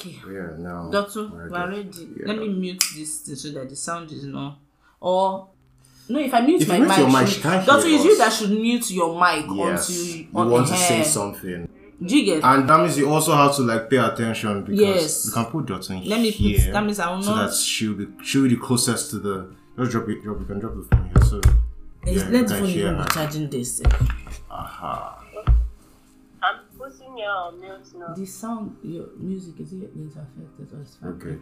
Okay. Yeah, now. Doctor, we're we are ready. Yeah. Let me mute this thing so that the sound is not. Or no, if I mute If my you mute mic, your mic, should- hear it's you that should mute your mic Yes. until You on want to say something. Do you get? And that means you also have to like pay attention because Yes. you can put Dotun Let me here. put. That means I will so not. that she'll be she'll be the closest to the just drop it drop you can drop the phone here. So Let's- yeah, you let the can phone even be charging this. Aha. I'm The sound, your music is it is affected or it's fine? Okay.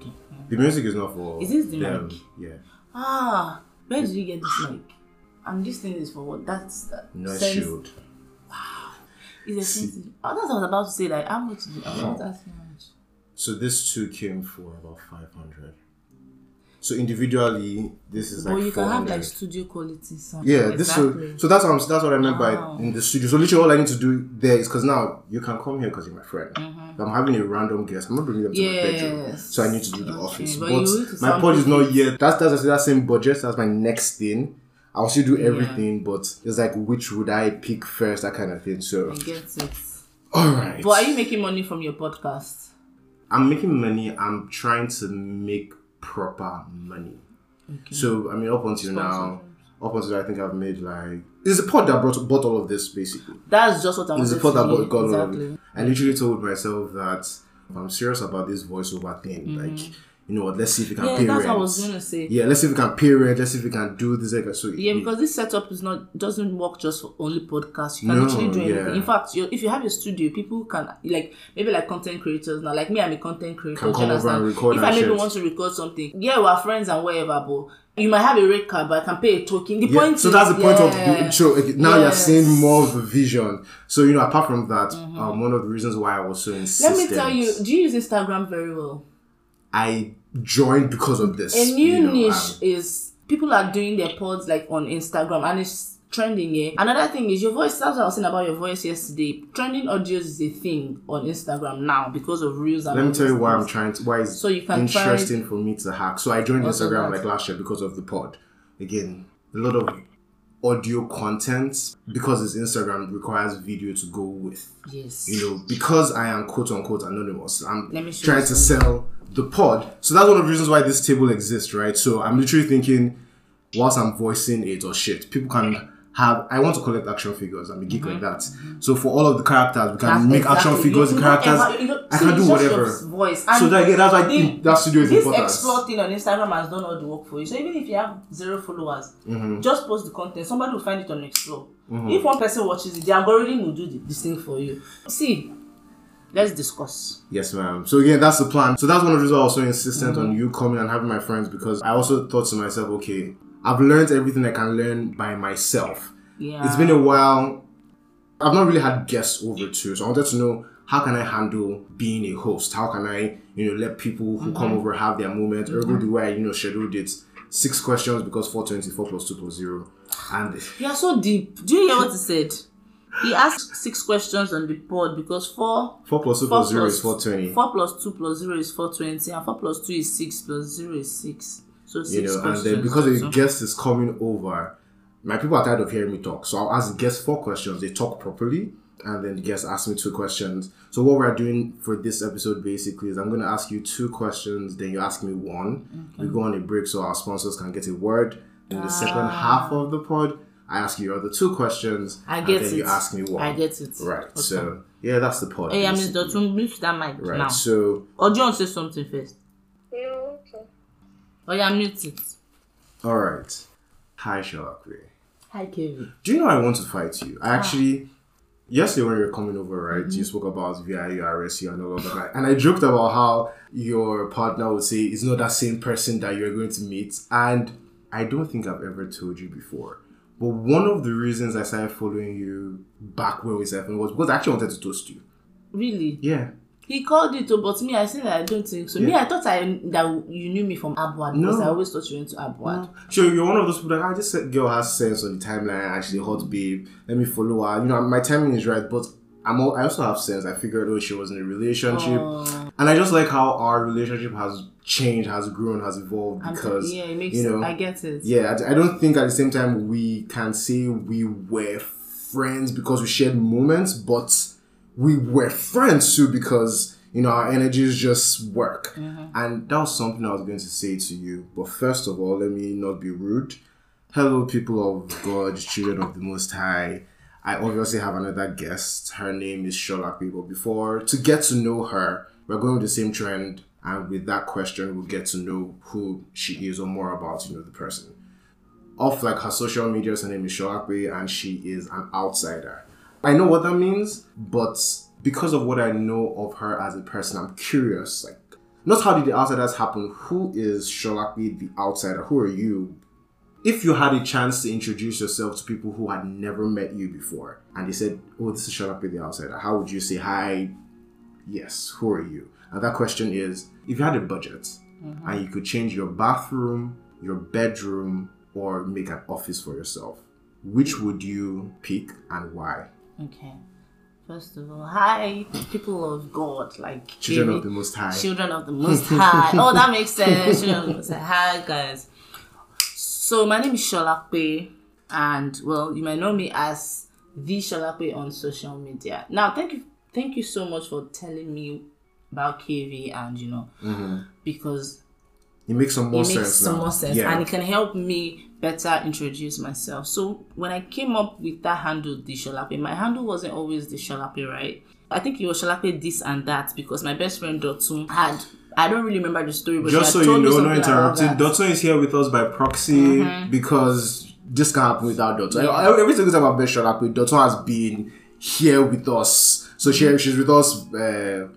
The music is not for Is this the them. mic? Yeah. Ah, where did you get this mic? And this thing is for what? That's that. No sense- shield. Is a sensitive. Oh, that's what I was about to say. Like, how much is it? I was asking how much. So this two came for about five hundred. So individually, this is like. But you can have 400. like studio quality sound. Yeah, this exactly. so, so that's what I'm, that's what I meant Wow. by in the studio. So literally, all I need to do there is because now you can come here because you're my friend. Mm-hmm. I'm having a random guest. I'm not bringing them to my bedroom, so I need to do the Okay, office. but But, you need to my pod is not yet. That's that's that same budget. That's my next thing. I'll still do everything, but it's like which would I pick first, that kind of thing. So, I get it. all right. But are you making money from your podcast? I'm making money. I'm trying to make proper money. So I mean, up until now, up until I think I've made like it's a pot that brought bought all of this basically. That's just what I It's wanted a pod that to bought hear. got all of it. I literally told myself that if I'm serious about this voiceover thing, mm-hmm. like you know what, let's see if we can Mm-hmm. Yeah, pay that's rent. what I was gonna say. Yeah, let's see if we can pay rent. Let's see if we can do this. Like, so Yeah, because this setup is not doesn't work just for only podcasts. You can No, literally do anything. yeah. In fact, if you have a studio, people can like maybe like content creators now. Like me, I'm a content creator. Can come over and record if I maybe shit. want to record something, yeah, we're friends and whatever, but you might have a rate card, but I can pay a token. The Yeah, point so is, that's the point of the show. Now you're Mm-hmm. seeing more of the vision. So you know, apart from that, um, one of the reasons why I was so Let me tell you, do you use Instagram very well? I joined because of this. A new you know, niche um, is people are doing their pods like on Instagram and it's trending yeah. Another thing is your voice that's what I was saying about your voice yesterday. Trending audios is a thing on Instagram now because of reels and Let me tell you why I'm trying to why it's So you can interesting for me to hack. So I joined Instagram like last year because of the pod. Again, a lot of audio content because it's Instagram requires video to go with. Yes. You know, because I am quote unquote anonymous, I'm Let me show trying to sell the pod. So that's one of the reasons why this table exists, right? So I'm literally thinking, whilst I'm voicing it or shit, people can have. I want to collect action figures. I'm a geek like that. So for all of the characters, we can Mm-hmm. That's make action figures. The characters, ever- you don't- I can do it's just your whatever. Voice. So that, yeah, that's why the- that studio is this important. explore thing on Instagram has done all the work for you. So even if you have zero followers, Mm-hmm. just post the content. Somebody will find it on Explore. If one person watches it, the algorithm will do the, this thing for you. See, let's discuss. Yes, ma'am. So again, that's the plan. So that's one of the reasons I was so insistent Mm-hmm. on you coming and having my friends because I also thought to myself, okay, I've learned everything I can learn by myself. Yeah. It's been a while. I've not really had guests over too, so I wanted to know how can I handle being a host? How can I, you know, let people who come Mm-hmm. over have their moment? Ergo, the way I, you know, scheduled it. Six questions because 424 plus 2 plus 0. And You are so deep. Do you hear what he said? He asked six questions on the pod because four 4 plus 2 four plus 0 plus is 420. Four plus two plus zero is four twenty, and four plus two is six plus zero is six. So you know, and then because the So- guest is coming over, my people are tired of hearing me talk. So I'll ask the guest four questions. They talk properly, and then the guest asks me two questions. So what we're doing for this episode basically is I'm going to ask you two questions, then you ask me one. We go on a break so our sponsors can get a word. In the second ah. half of the pod, I ask you other two questions, I and get then it. you ask me one. I get it. Right. Okay. So yeah, that's the pod. Hey, I'm basically. Mr. Tun, mute that mic Right. now. So Or do you want to say something first? You okay? Oh yeah, mute it. all right. Hi, Shalakwe. Hi, Kevin. Do you know I want to fight you? I ah. actually yesterday when you were coming over, right? You mm-hmm. spoke about VIU, RSU, and all of that, and I joked about how your partner would say it's not that same person that you're going to meet, and I don't think I've ever told you before. But one of the reasons I started following you back when we started was because I actually wanted to toast you. Really? Yeah. He called it, oh, but me, I said that I don't think so. Me, I thought I that you knew me from ABUAD because I always thought you went to ABUAD. So you're one of those people that I just said girl has sense on the timeline, actually hot babe. Let me follow her. You know, my timing is right, but I'm all, I also have sense. I figured oh she was in a relationship. Oh. And I just like how our relationship has changed, has grown, has evolved because yeah, it makes you know, I get it. yeah, I I don't think at the same time we can say we were friends because we shared moments, but we were friends too because you know, our energies just work. Mm-hmm. And that was something I was going to say to you. But first of all, let me not be rude. Hello, people of God, children of the Most High. I obviously have another guest. Her name is Shola But before, to get to know her, we're going with the same trend. And with that question, we'll get to know who she is or more about, you know, the person. Off like her social media her name is Shola and she is an outsider. I know what that means, but because of what I know of her as a person, I'm curious. Like, not how did the outsiders happen? Who is Sholakwe the outsider? Who are you? If you had a chance to introduce yourself to people who had never met you before, and they said, "Oh, this is Sholakwe the outsider," how would you say, "Hi, yes, who are you?" And that question is, if you had a budget mm-hmm. and you could change your bathroom, your bedroom, or make an office for yourself, which would you pick and why? Okay. First of all, hi, people of God, like Children baby- of the Most High. Children of the Most High. Oh, that makes sense. Children of the Most High. Hi, guys. So my name is Sholakwe, and well, you might know me as the Sholakwe on social media. Now, thank you, thank you so much for telling me about KV, and you know, mm-hmm. because It makes some more it sense some now. more sense Yeah. and it can help me better introduce myself. So when I came up with that handle, the Sholape, my handle wasn't always the Sholape, right? I think it was Sholape this and that because my best friend Dotun had I don't really remember the story, but Just so you know, no interrupting. Mm-hmm. Dotun is here with us by proxy because this can't happen without Dotun. I- Every single time I've shot with Dotun has been here with us. So she, she's with us. Uh,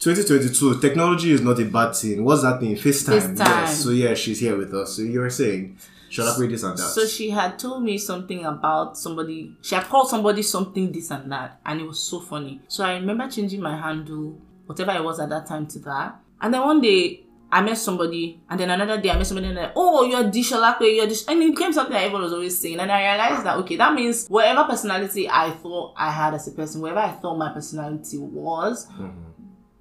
2022 technology is not a bad thing. What's that thing? FaceTime. FaceTime. Yes. So yeah, she's here with us. So you were saying, Sholakwe this and that. So she had told me something about somebody. She had called somebody something this and that, and it was so funny. So I remember changing my handle, whatever it was at that time, to that. And then one day I met somebody, and then another day I met somebody, and like, "Oh, you're Dishalakwe, you're Dish," and it became something that everyone was always saying. And I realized that okay, that means whatever personality I thought I had as a person, whatever I thought my personality was, mm-hmm.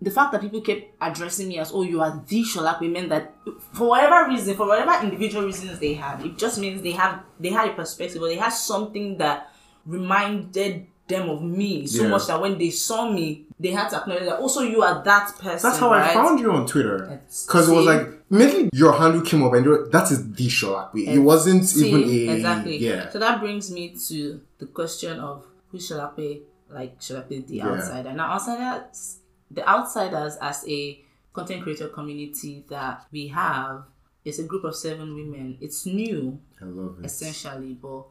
The fact that people kept addressing me as oh you are the Sholakwe meant that for whatever reason, for whatever individual reasons they had, it just means they have they had a perspective or they had something that reminded them of me so Yeah. much that when they saw me, they had to acknowledge that oh, also you are that person. That's how I found you on Twitter. Because it was like, immediately your handle came up and were- that is the Sholakwe. It wasn't See, even a. exactly. Yeah. So that brings me to the question of who pay? Like pay the Yeah. outsider? Now outsiders, the outsiders as a content creator community that we have is a group of seven women. It's new it. essentially, but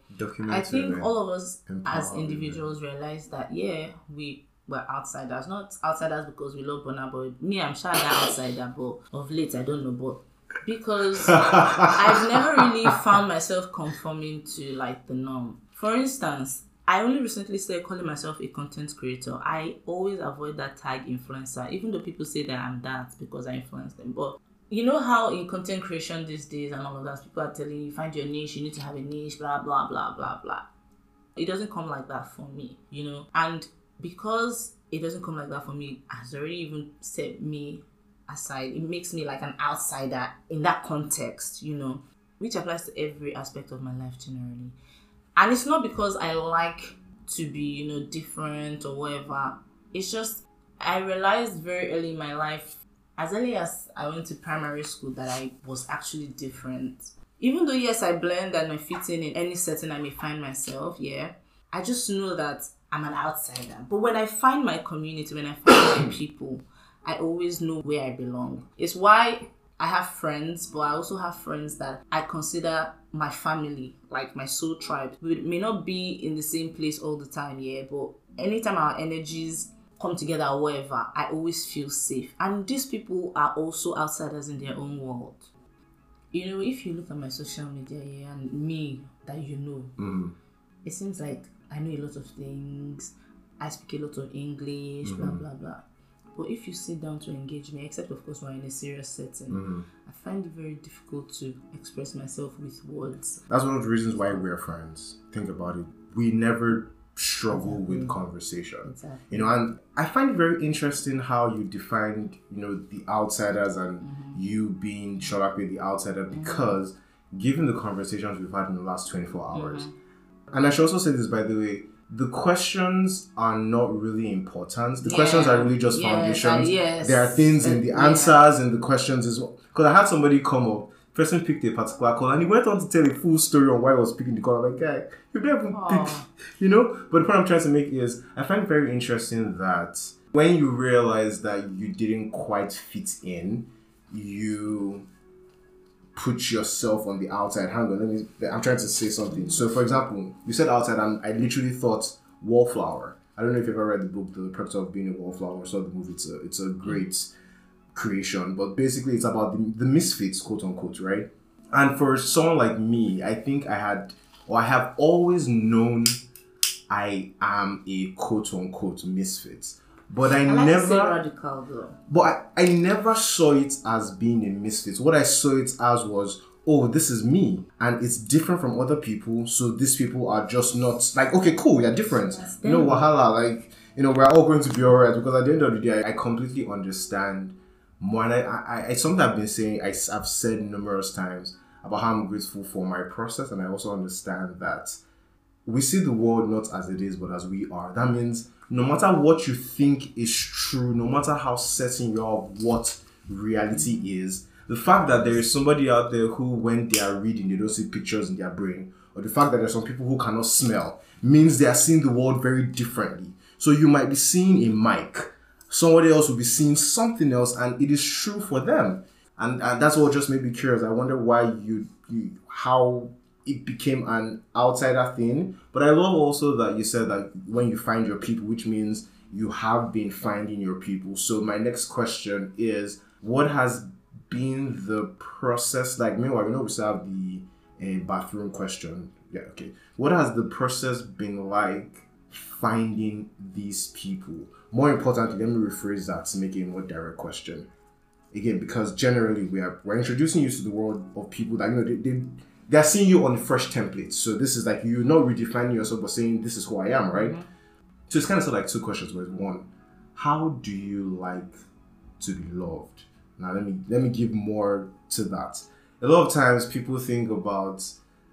I think all of us as women. individuals realize that yeah, we were outsiders. Not outsiders because we love Bonner, but me, I'm sure that outsider, but of late I don't know, but because I've never really found myself conforming to like the norm. For instance, I only recently started calling myself a content creator. I always avoid that tag influencer, even though people say that I'm that because I influence them. But you know how in content creation these days and all of that, people are telling you find your niche, you need to have a niche, blah blah blah blah blah. It doesn't come like that for me, you know, and because it doesn't come like that for me, has already even set me aside. It makes me like an outsider in that context, you know, which applies to every aspect of my life generally. And it's not because I like to be, you know, different or whatever. It's just I realized very early in my life, as early as I went to primary school, that I was actually different. Even though yes, I blend and I fit in in any setting I may find myself, yeah. I just know that I'm an outsider. But when I find my community, when I find my people, I always know where I belong. It's why I have friends, but I also have friends that I consider my family, like my soul tribe. We may not be in the same place all the time, yeah, but anytime our energies come together or whatever, I always feel safe. And these people are also outsiders in their own world. You know, if you look at my social media yeah, and me that you know, Mm. it seems like I know a lot of things. I speak a lot of English, blah blah blah. But if you sit down to engage me, except of course we're in a serious setting, mm-hmm. I find it very difficult to express myself with words. That's one of the reasons why we're friends. Think about it. We never struggle with conversation. Exactly. You know, and I find it very interesting how you defined, you know, the outsiders and mm-hmm. you being Sholakwe the outsider mm-hmm. because given the conversations we've had in the last 24 hours, and I should also say this by the way, the questions are not really important. The Yeah. questions are really just Yes, foundations. uh, yes. There are things in the Uh, yeah. answers and the questions as well. Because I had somebody come up, person picked a particular call, and he went on to tell a full story on why I was picking the call. I'm like, guy, you've never Aw. you know? But the point I'm trying to make is, I find very interesting that when you realize that you didn't quite fit in, you put yourself on the outside. Hang on, let me. I'm trying to say something. So, for example, you said outside, and I literally thought wallflower. I don't know if you've ever read the book, The Perks of Being a Wallflower, or saw the movie. It's a it's a great creation, but basically it's about the, the misfits, quote unquote, right? And for someone like me, I think I had or I have always known I am a quote unquote misfit. But I, I like never radical though. but I, I never saw it as being a misfit. What I saw it as was, oh, this is me. And it's different from other people. So these people are just not like, okay, cool, you're different. You know, wahala, like, you know, we're all going to be alright. Because at the end of the day, I, I completely understand more. And I, I, I, something I've been saying, I, have said numerous times about how I'm grateful for my process. And I also understand that we see the world not as it is, but as we are. That means no matter what you think is true, no matter how certain you are of what reality is, the fact that there is somebody out there who, when they are reading, they don't see pictures in their brain, or the fact that there's some people who cannot smell, means they are seeing the world very differently. So you might be seeing a mic, somebody else will be seeing something else, and it is true for them. And, and that's what just made me curious. I wonder why you, you how it became an outsider thing. But I love also that you said that when you find your people, which means you have been finding your people. So my next question is, what has been the process like? Meanwhile, we know we still have the uh, bathroom question. Yeah, okay. What has the process been like finding these people? More importantly, let me rephrase that to make it a more direct question. Again, because generally we are we're introducing you to the world of people that you know they, they they're seeing you on fresh templates. So this is like you're not redefining yourself but saying this is who I am, right? Mm-hmm. So it's kind of sort of like two questions. Where one, how do you like to be loved? Now let me let me give more to that. A lot of times people think about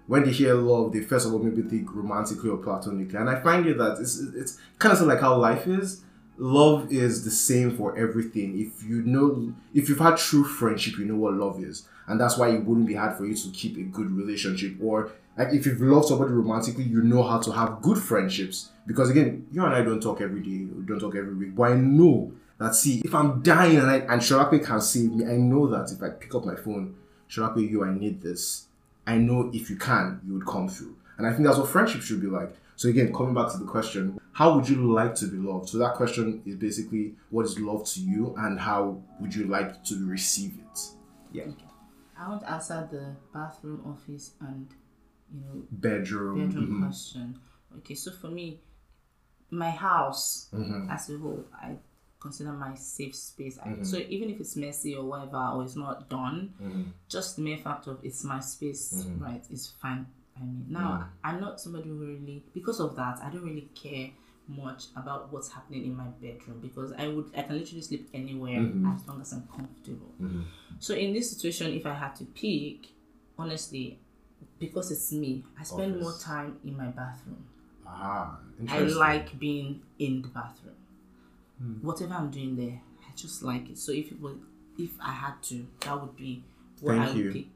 when they hear love, they first of all maybe think romantically or platonically, and I find it that it's it's kind of sort of like how life is. Love is the same for everything. If you know, if you've had true friendship, you know what love is, and that's why it wouldn't be hard for you to keep a good relationship. Or like if you've loved somebody romantically, you know how to have good friendships. Because again, you and I don't talk every day, we don't talk every week, but I know that see, if I'm dying and I, and Sholape can save me, I know that if I pick up my phone, Sholape, you, I need this. I know if you can, you would come through. And I think that's what friendship should be like. So again, coming back to the question, how would you like to be loved? So that question is basically what is love to you and how would you like to receive it? Yeah. I want to answer the bathroom, office, and you know Bedroom. bedroom mhm. question. Okay, so for me, my house Mhm. as a whole, I consider my safe space. Mm-hmm. so even if it's messy or whatever, or it's not done, Mhm. just the mere fact of it's my space, Mm-hmm. right, is fine. I mean, now I'm not somebody who really, because of that, I don't really care much about what's happening in my bedroom because I would, I can literally sleep anywhere Mm-hmm. as long as I'm comfortable. So in this situation, if I had to pick, honestly, because it's me, I spend more time in my bathroom. Ah, I like being in the bathroom. Hmm. Whatever I'm doing there, I just like it. So if it was, if I had to, that would be what Thank I would you. pick.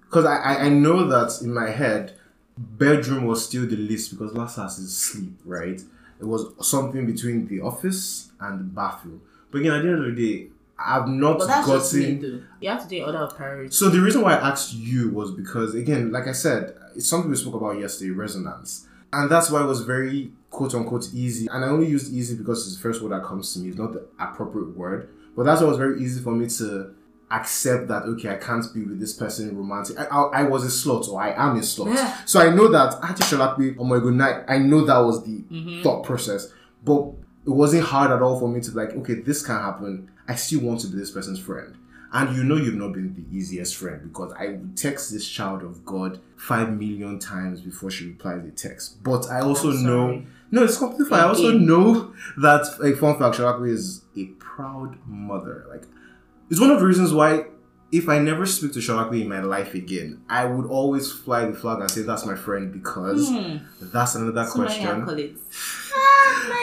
Because I, I, I know that in my head, bedroom was still the least because last house is sleep, right? It was something between the office and the bathroom. But again, at the end of the day, I've not But that's just gotten. though. You have to do order of priority. So the reason why I asked you was because, again, like I said, it's something we spoke about yesterday, resonance. And that's why it was very quote unquote easy. And I only used easy because it's the first word that comes to me. It's not the appropriate word. But that's why it was very easy for me to accept that, okay, I can't be with this person romantic. I, I, I was a slut or I am a slut. Yeah. So I know that Shalapi, oh my good night, I know that was the Mm-hmm. thought process. But it wasn't hard at all for me to be like, okay, this can happen. I still want to be this person's friend. And you know you've not been the easiest friend because I would text this child of God five million times before she replies the text. But I also know no, it's completely fine. I also know that a fun fact, Shalakwe is a proud mother. Like it's one of the reasons why if I never speak to Sholakwe in my life again, I would always fly the flag and say that's my friend because Hmm. that's another So question.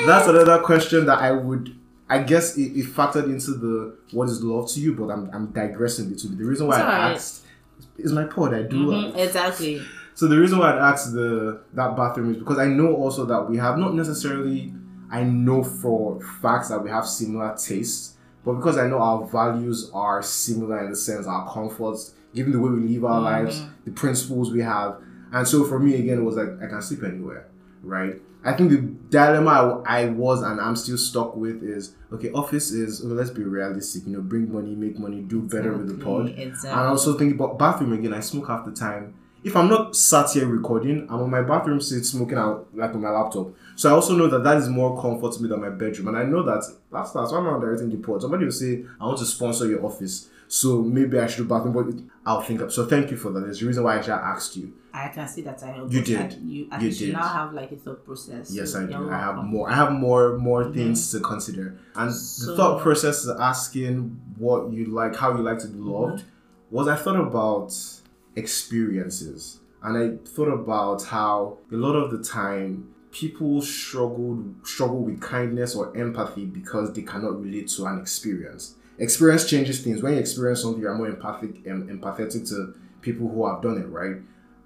That's another question that I would. I guess it, it factored into the what is love to you, but I'm, I'm digressing a little bit. The reason why It's I alright. asked is my pod. I do. Mhm, exactly. So the reason why I asked the that bathroom is because I know also that we have not necessarily I know for facts that we have similar tastes, but because I know our values are similar in the sense our comforts, given the way we live our mm-hmm. lives, the principles we have, and so for me again it was like I can sleep anywhere, right? I think the dilemma I, I was and I'm still stuck with is okay. Office is okay, let's be realistic. You know, bring money, make money, do better with the pod. Exactly. And I also think about bathroom again. I smoke half the time. If I'm not sat here recording, I'm on my bathroom seat smoking out like on my laptop. So I also know that that is more comfort to me than my bedroom. And I know that that's that's why I'm not directing the pod. Somebody will say, I want to sponsor your office. So maybe I should do bathroom, but I'll think up. So thank you for that. There's a reason why I actually asked you. I can see that I helped. You did. I- You, at You did. now have like a thought process. Yes, so I do. I have more. I have more more things to consider. And the thought process is asking what you like, how you like to be mm-hmm. loved, was I thought about experiences, and I thought about how a lot of the time people struggle struggle with kindness or empathy because they cannot relate to an experience. Experience changes things. When you experience something, you're more empathic and empathetic to people who have done it, right?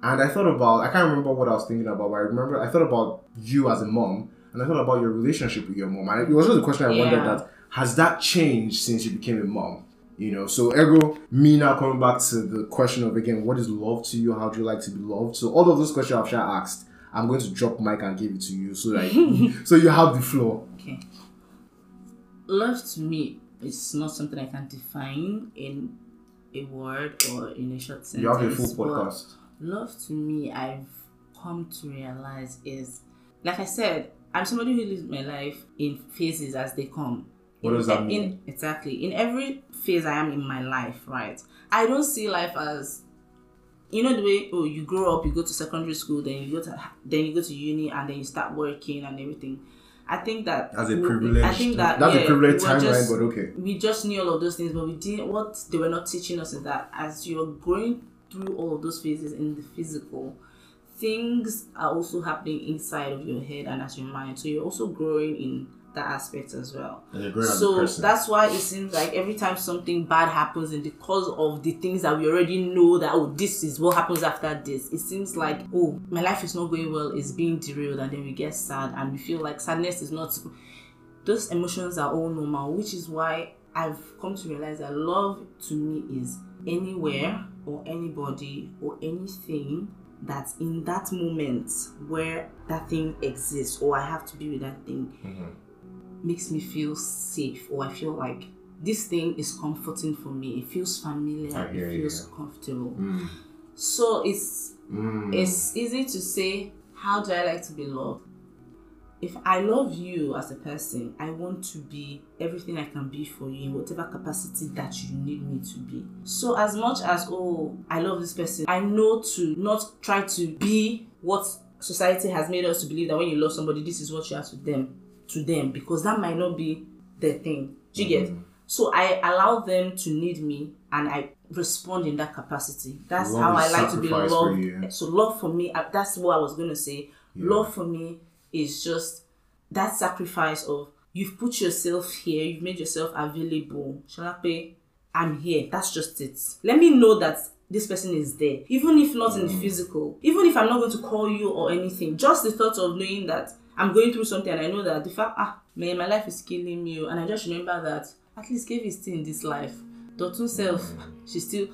And I thought about, I can't remember what I was thinking about, but I remember I thought about you as a mom, and I thought about your relationship with your mom. And it was just a question I wondered that has that changed since you became a mom? You know, so ergo, me now coming back to the question of again, what is love to you? How do you like to be loved? So all of those questions I've asked, I'm going to drop mic and give it to you, so like, so you have the floor. Okay. Love to me is not something I can define in a word or in a short sentence. You have a full podcast. Love to me, I've come to realize is, like I said, I'm somebody who lives my life in phases as they come. What In- does that in- mean? exactly. In every phase I am in my life, right? I don't see life as you know the way oh you grow up, you go to secondary school, then you go to then you go to uni, and then you start working and everything. I think that As a privilege I think that that's yeah, a privileged timeline, just- but okay. we just knew all of those things, but we didn't. What they were not teaching us is that as you're going through all of those phases in the physical, things are also happening inside of your head and as your mind. So you're also growing in that aspect as well. And you're growing as a So that's why it seems like every time something bad happens, and because of the things that we already know that oh this is what happens after this, it seems like oh my life is not going well, it's being derailed, and then we get sad and we feel like sadness is not. Those emotions are all normal, which is why I've come to realize that love to me is anywhere or anybody or anything that's in that moment where that thing exists or I have to be with that thing makes me feel safe or I feel like this thing is comforting for me. It feels familiar. It you. feels comfortable. Mm. So it's Mm. it's easy to say, how do I like to be loved? If I love you as a person, I want to be everything I can be for you in whatever capacity that you need me to be. So as much as oh, I love this person, I know to not try to be what society has made us to believe that when you love somebody, this is what you are to them, to them, because that might not be their thing. Do you get? So I allow them to need me and I respond in that capacity. That's Love how I like to be loved. So love for me, uh, that's what I was going to say. Love for me is just that sacrifice of you've put yourself here, you've made yourself available. Shalape, I pay? I'm here. That's just it. Let me know that this person is there, even if not in the physical, even if I'm not going to call you or anything. Just the thought of knowing that I'm going through something and I know that the fact, ah, man, my life is killing me, oh, and I just remember that at least Gabe is still in this life. Dotun self, she's still.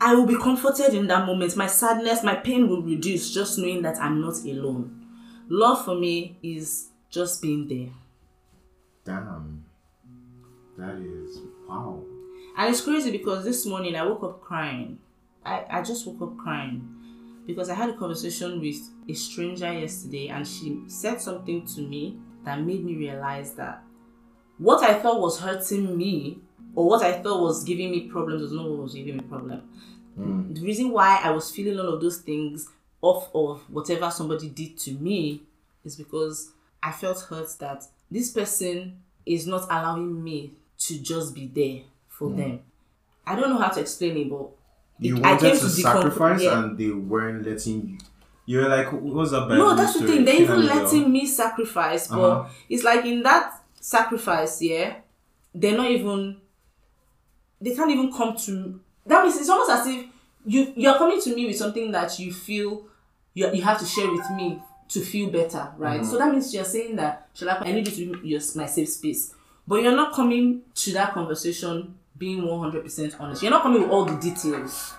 I will be comforted in that moment. My sadness, my pain will reduce just knowing that I'm not alone. Love for me is just being there. Damn. That is wow. And it's crazy because this morning I woke up crying. I, I just woke up crying because I had a conversation with a stranger yesterday and she said something to me that made me realize that what I thought was hurting me or what I thought was giving me problems was not what was giving me problem. Hmm. The reason why I was feeling all of those things off of whatever somebody did to me is because I felt hurt that this person is not allowing me to just be there for hmm. them. I don't know how to explain it, but You wanted to, decom- sacrifice yeah. and they weren't letting you. you were like, what's that? no, Bible that's the thing. They Cain even letting me sacrifice, but Uh-huh. it's like in that sacrifice, yeah, they're not even. They can't even come to. That means it's almost as if you you're coming to me with something that you feel you you have to share with me to feel better, right? Mm-hmm. So that means you're saying that Shalaka, I need you to be your, my safe space, but you're not coming to that conversation being one hundred percent honest. You're not coming with all the details.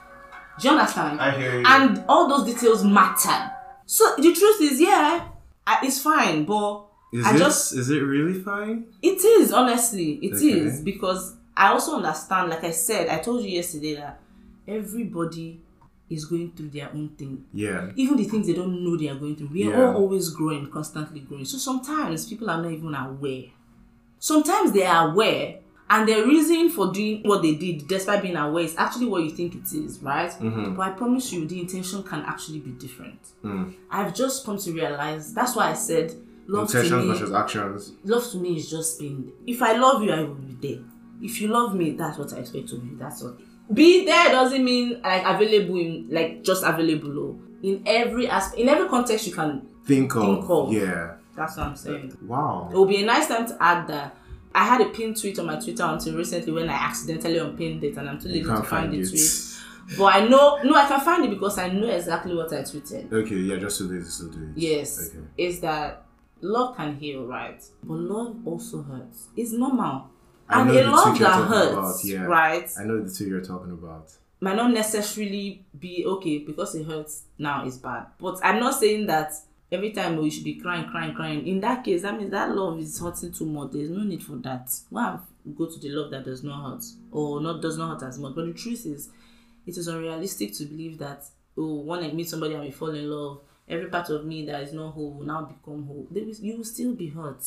Do you understand? I hear you. and all those details matter. So the truth is, yeah, I- it's fine, but Is I it? just is it really fine? it is honestly it is Okay. because I also understand. Like I said, I told you yesterday that everybody is going through their own thing. Yeah. Even the things they don't know they are going through. We are Yeah. all always growing, constantly growing. So sometimes people are not even aware. Sometimes they are aware, and their reason for doing what they did, despite being aware, is actually what you think it is, right? Mm-hmm. But I promise you, the intention can actually be different. Mm. I've just come to realize that's why I said love to Intentions me. versus actions. Love to me is just being. If I love you, I will be there. If you love me, that's what I expect of you. That's what Be there doesn't mean like available in like just available. oh. In every aspect, in every context, you can. Think of. Think of. Yeah. That's what I'm saying. Wow. It will be a nice time to add that. I had a pinned tweet on my Twitter until recently when I accidentally unpinned it, and I'm too lazy to find, the it. tweet. But I know, no, I can find it because I know exactly what I tweeted. Okay, yeah, just too lazy to do it. Yes, Okay. is that love can heal, right? But love also hurts. It's normal. I and a love that hurts, about, yeah. right, I know the two you're talking about. might not necessarily be okay because it hurts now is bad. But I'm not saying that every time we should be crying, crying, crying. In that case, that means that love is hurting too much. There's no need for that. Why go to the love that does not hurt or not does not hurt as much? But the truth is, it is unrealistic to believe that oh, when I meet somebody and we fall in love, every part of me that is not whole will now become whole. There is, you will still be hurt.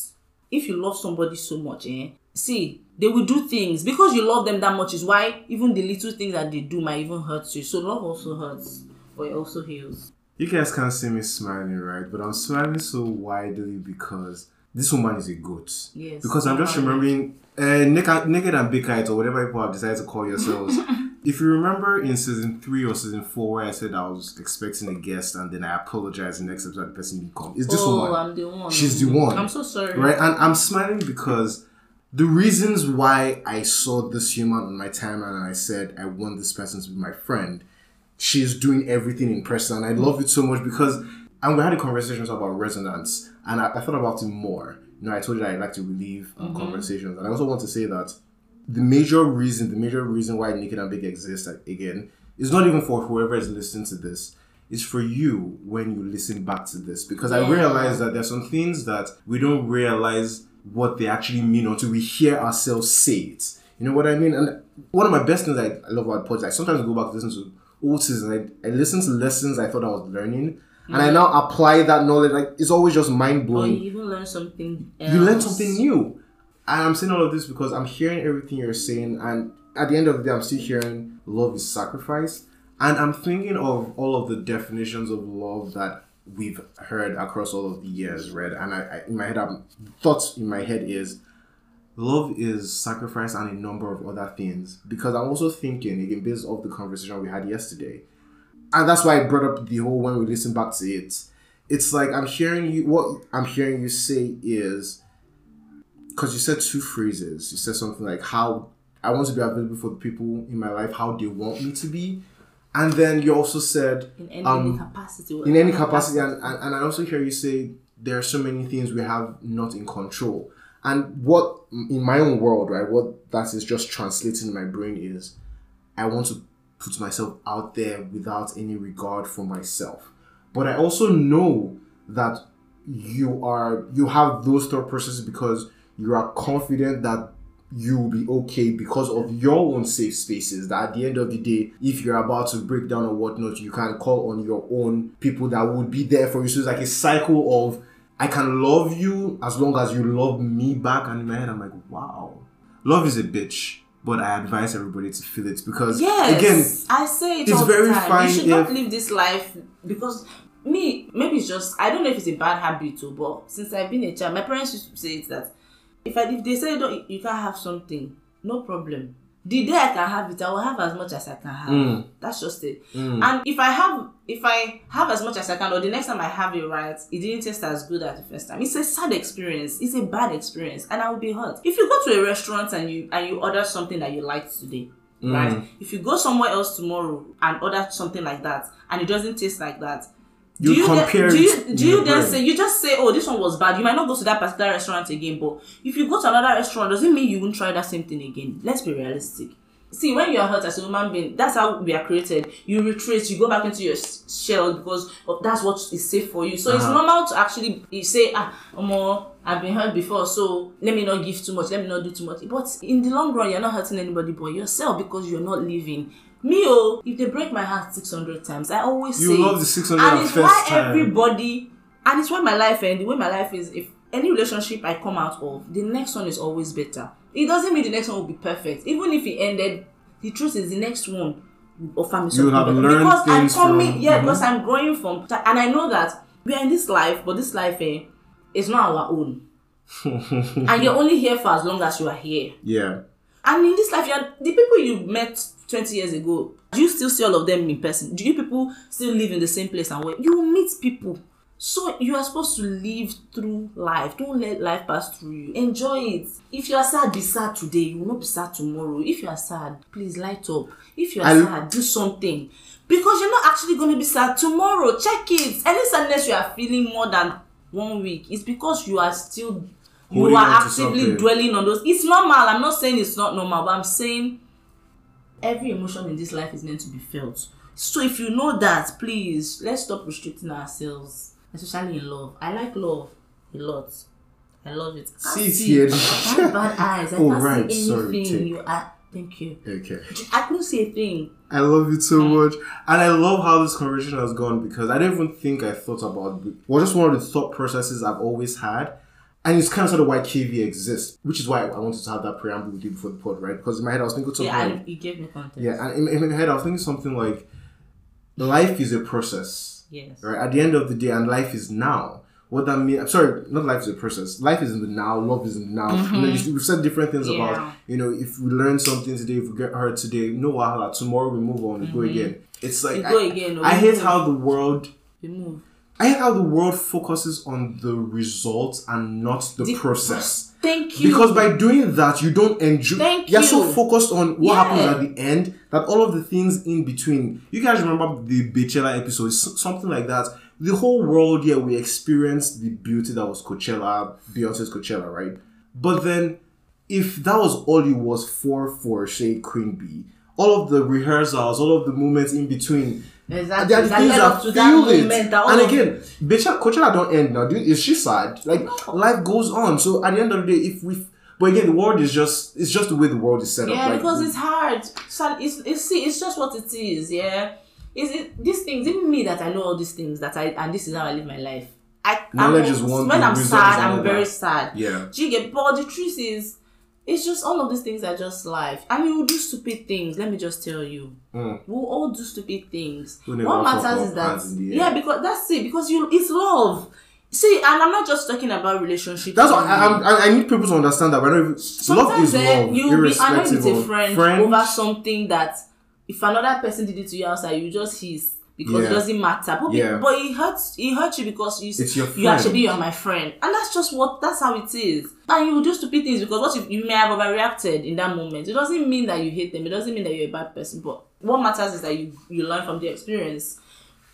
If you love somebody so much, eh? See, they will do things because you love them that much. Is why even the little things that they do might even hurt you. So love also hurts, but it also heals. You guys can't see me smiling, right? But I'm smiling so widely because this woman is a goat. Yes. Because I'm just remembering uh, naked, naked and big kite or whatever people have decided to call yourselves. if you remember in season three or season four, where I said I was expecting a guest and then I apologized the next episode the person didn't come, it's this oh, woman. I'm the one. She's the one. I'm so sorry. right? And I'm smiling because the reasons why I saw this human on my timeline and I said I want this person to be my friend, she's doing everything in person, and I love it so much because. And we had a conversation about resonance, and I, I thought about it more. You know, I told you that I like to relive um, conversations, and I also want to say that the major reason, the major reason why Naked and Big exists again, is not even for whoever is listening to this. It's for you when you listen back to this because I realize that there's some things that we don't realize what they actually mean until we hear ourselves say it. You know what I mean? And one of my best things I, I love about podcasts, I sometimes go back to listen to seasons. I, I listen to lessons I thought I was learning, and I now apply that knowledge. Like it's always just mind blowing oh, you even learn something. Else. you learn something new. And I'm saying all of this because I'm hearing everything you're saying, and at the end of the day, I'm still hearing love is sacrifice. And I'm thinking of all of the definitions of love that we've heard across all of the years, right? And I, I in my head, I'm thoughts in my head is love is sacrifice and a number of other things. Because I'm also thinking again based off the conversation we had yesterday, and that's why I brought up the whole when we listen back to it. It's like I'm hearing you. What I'm hearing you say is because you said two phrases. You said something like how I want to be available for the people in my life, how they want me to be, and then you also said in any um, capacity. in any whatever capacity, and, and and I also hear you say there are so many things we have not in control. And what in my own world, right? What that is just translating in my brain is, I want to put myself out there without any regard for myself. But I also know that you are you have those thought processes because you are confident that you will be okay because of your own safe spaces. That at the end of the day, if you're about to break down or whatnot, you can call on your own people that would be there for you. So it's like a cycle of I can love you as long as you love me back. And in my head, I'm like, wow, love is a bitch. But I advise everybody to feel it because Yes, again, I say it it's all very the time. fine You should not if- live this life because me, maybe it's just I don't know if it's a bad habit too, but since I've been a child, my parents used to say it that if I if they say don't you can't have something, no problem. The day I can have it, I will have as much as I can have. Mm. That's just it. Mm. And if I have, if I have as much as I can, or the next time I have it right, it didn't taste as good as the first time. It's a sad experience. It's a bad experience, and I will be hurt. If you go to a restaurant and you and you order something that you liked today, Mm. right? If you go somewhere else tomorrow and order something like that, and it doesn't taste like that. You do you compare then, do you, do you then say you just say oh this one was bad you might not go to that particular restaurant again but if you go to another restaurant doesn't mean you won't try that same thing again? Let's be realistic. See when you're hurt as a human being that's how we are created. You retreat you go back into your shell because that's what is safe for you. So it's Uh-huh. normal to actually you say ah omo i've been hurt before so let me not give too much let me not do too much. But in the long run you're not hurting anybody but yourself because you're not living me oh if they break my heart 600 times i always You say love the 600 and it's why time. everybody and it's why my life and the way my life is if any relationship i come out of the next one is always better it doesn't mean the next one will be perfect even if it ended the truth is the next one will offer me something have better learned because i'm coming from- yeah Mhm. because i'm growing from and i know that we are in this life but this life eh, is not our own and you're only here for as long as you are here yeah. and in this life, you're, the people you met 20 years ago, do you still see all of them in person? Do you people still live in the same place and where you meet people? So you are supposed to live through life. Don't let life pass through you. Enjoy it. If you are sad, be sad today. You will not be sad tomorrow. If you are sad, please light up. If you are I- sad, do something. Because you're not actually going to be sad tomorrow. Check it. Any sadness you are feeling more than one week is because you are still you Holding are actively dwelling on those. It's normal. I'm not saying it's not normal, but I'm saying every emotion in this life is meant to be felt. So if you know that, please let's stop restricting ourselves, especially in love. I like love a lot. I love it. See, see. here. I have bad eyes. I Oh, can't right. see Sorry, anything. take- You are. Thank you. Okay. I couldn't see a thing. I love it so much. And I love how this conversation has gone because I don't even think I thought about well just one of the thought processes I've always had. And it's kind of sort of why KV exists, which is why I wanted to have that preamble with you before the pod, right? Because in my head I was thinking something Yeah, like, it gave me context. yeah, and in, in my head I was thinking something like life is a process. Yes. right? At the end of the day, and life is now. What that means, I'm sorry, not life is a process. Life is in the now. Love is in the now. You know, you- we've said different things Mm-hmm. Yeah. about, you know, if we learn something today, if we get hurt today, no wahala. Tomorrow we move on, we go again. It's like Mm-hmm. I, again, I hate how the world. We move. I hate how the world focuses on the results and not the, The process. Thank you. Because by doing that, you don't enjoy. Thank you're so focused on what Yeah. happens at the end that all of the things in between. You guys remember the Beychella episode, something like that. The whole world, yeah, we experienced the beauty that was Coachella, Beyonce's Coachella, right? But then, if that was all it was for for say Queen Bee, all of the rehearsals, all of the moments in between, exactly. there are that things that that fuel it. moment. That And of- again, Beychella, Coachella don't end now. Dude, is she sad? Like No. life goes on. So at the end of the day, if we, but again, the world is just it's just the way the world is set up. Yeah, Like, because it's hard. So it's, it's see, it's just what it is. Yeah, is it these things? Even me that I know all these things that I and this is how I live my life. I Knowledge I'm, is one When I'm sad, I'm very sad. yeah, Do you get? But the truth is, it's just all of these things are just life, I and we will do stupid things. Let me just tell you, Mm. we'll all do stupid things. We'll What matters is that hands in the air. yeah, because that's it. Because you, it's love. See, and I'm not just talking about relationships. that's what. I, I, I need people to understand that. Whenever love is eh, love, you'll be annoyed with a friend, friend. over something that if another person did it to you outside, you just hiss because Yeah. it doesn't matter. But, Yeah. but it hurts. It hurts you because you you actually you're my friend, and that's just what that's how it is. And you will do stupid things because what if you may have overreacted in that moment? It doesn't mean that you hate them. It doesn't mean that you're a bad person. But what matters is that you you learn from the experience.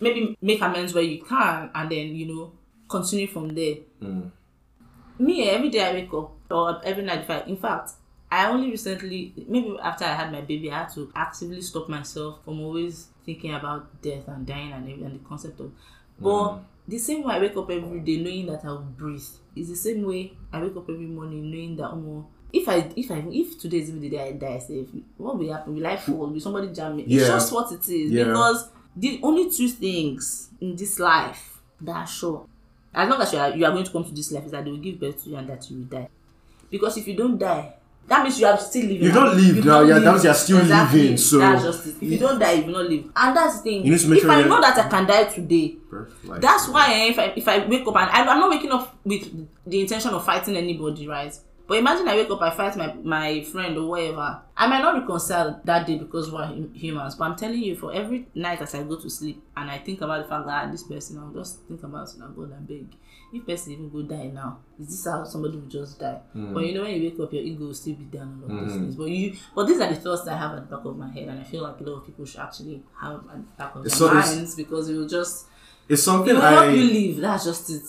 Maybe make amends where you can, and then you know continue from there me eh, every day I wake up or every night if I in fact I only recently maybe after I had my baby I had to actively stop myself from always thinking about death and dying and and the concept of but the same way I wake up every day knowing that I will breathe is the same way I wake up every morning knowing that oh if I if I if today is even the day I die safe what will happen? Will I fall? Will somebody jam me? It's Yeah. just what it is Yeah. because the only two things in this life that are sure as long as you are you are going to come to this life is that they will give birth to you and that you will die. Because if you don't die that means you are still living You don't live You've now, yeah, that means you are still living, so- that's just it if you don't die you will not live and that's the thing You need to make if sure i you- know that i can die today that's why eh, if I if I wake up and I, I'm not waking up with the intention of fighting anybody, right? But imagine I wake up, I fight my, my friend or whatever. I might not reconcile that day because we're hum- humans. But I'm telling you, for every night as I go to sleep and I think about the fact that ah, this person, I'll just think about it and God and beg. If person even go die now, is this how somebody will just die? Hmm. But you know when you wake up, your ego will still be down all of those things. But you, but these are the thoughts that I have at the back of my head, and I feel like a lot of people should actually have at the back of their So minds because it will just It's it something will help you I. live. That's just it.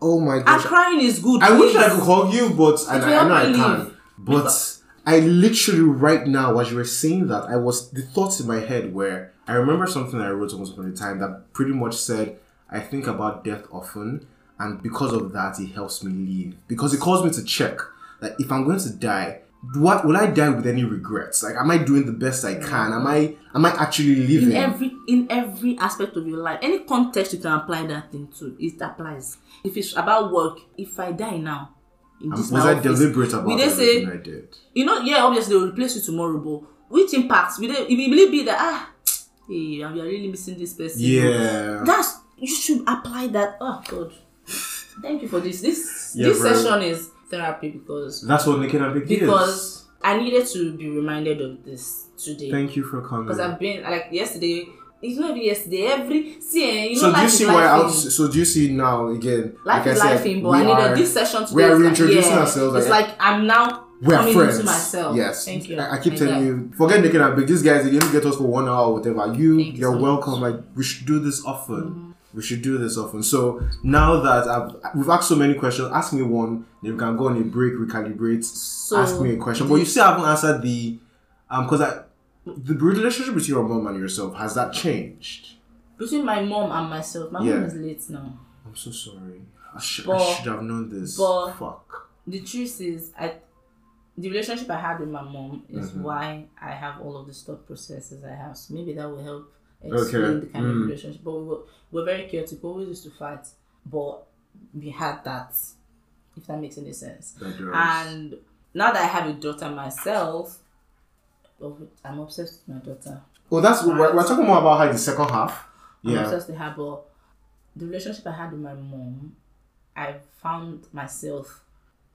Oh my And gosh. crying is good. I wish I could hug you, but I, I know I can't But I literally right now, as you were saying that, I was the thoughts in my head where I remember something I wrote once upon a time that pretty much said, "I think about death often, and because of that, it helps me live because it calls me to check that if I'm going to die." What will I die with any regrets? Like, am I doing the best I can? Am I am I actually living? in every in every aspect of your life any context you can apply that thing to it applies if it's about work if i die now in this was I office, deliberate about everything say I did? you know yeah obviously they will replace you tomorrow but which impacts if it really be that ah hey we are really missing this person Yeah. that's you should apply that oh god thank you for this this Yeah, this bro. session is therapy because That's what making a big deal is. because i needed to be reminded of this today Thank you for coming. because I've been like yesterday. It's not yesterday. Every see, eh, you know, So do you see why out? So do you see now again? Life like is I said, life in, but I needed are- this session today. we are is like, reintroducing yeah, ourselves, It's like- I'm now We are friends. into myself. Yes. Thank you. I, I keep telling guy. you, forget making a big. These guys, they can get us for one hour or whatever. You, Thank you you're so welcome. much. Mm-hmm. Like we should do this often. We should do this often. So now that I've, we've asked so many questions, ask me one. Then we can go on a break, recalibrate. So ask me a question, but you still haven't answered the um because I the relationship between your mom and yourself has that changed? between my mom and myself, my Yeah. mom is late now. I'm so sorry. I, sh- I should have known this. but- Fuck. The truth is, I the relationship I had with my mom is Mm-hmm. why I have all of the thought processes I have. So maybe that will help explain Okay. the kind Mm. of relationship. But we were, we were very chaotic. We always used to fight, but we had that. If that makes any sense. And now that I have a daughter myself, I'm obsessed with my daughter. Oh, that's we're, we're talking more about how the second half. I'm Yeah. obsessed with her, but the relationship I had with my mom, I found myself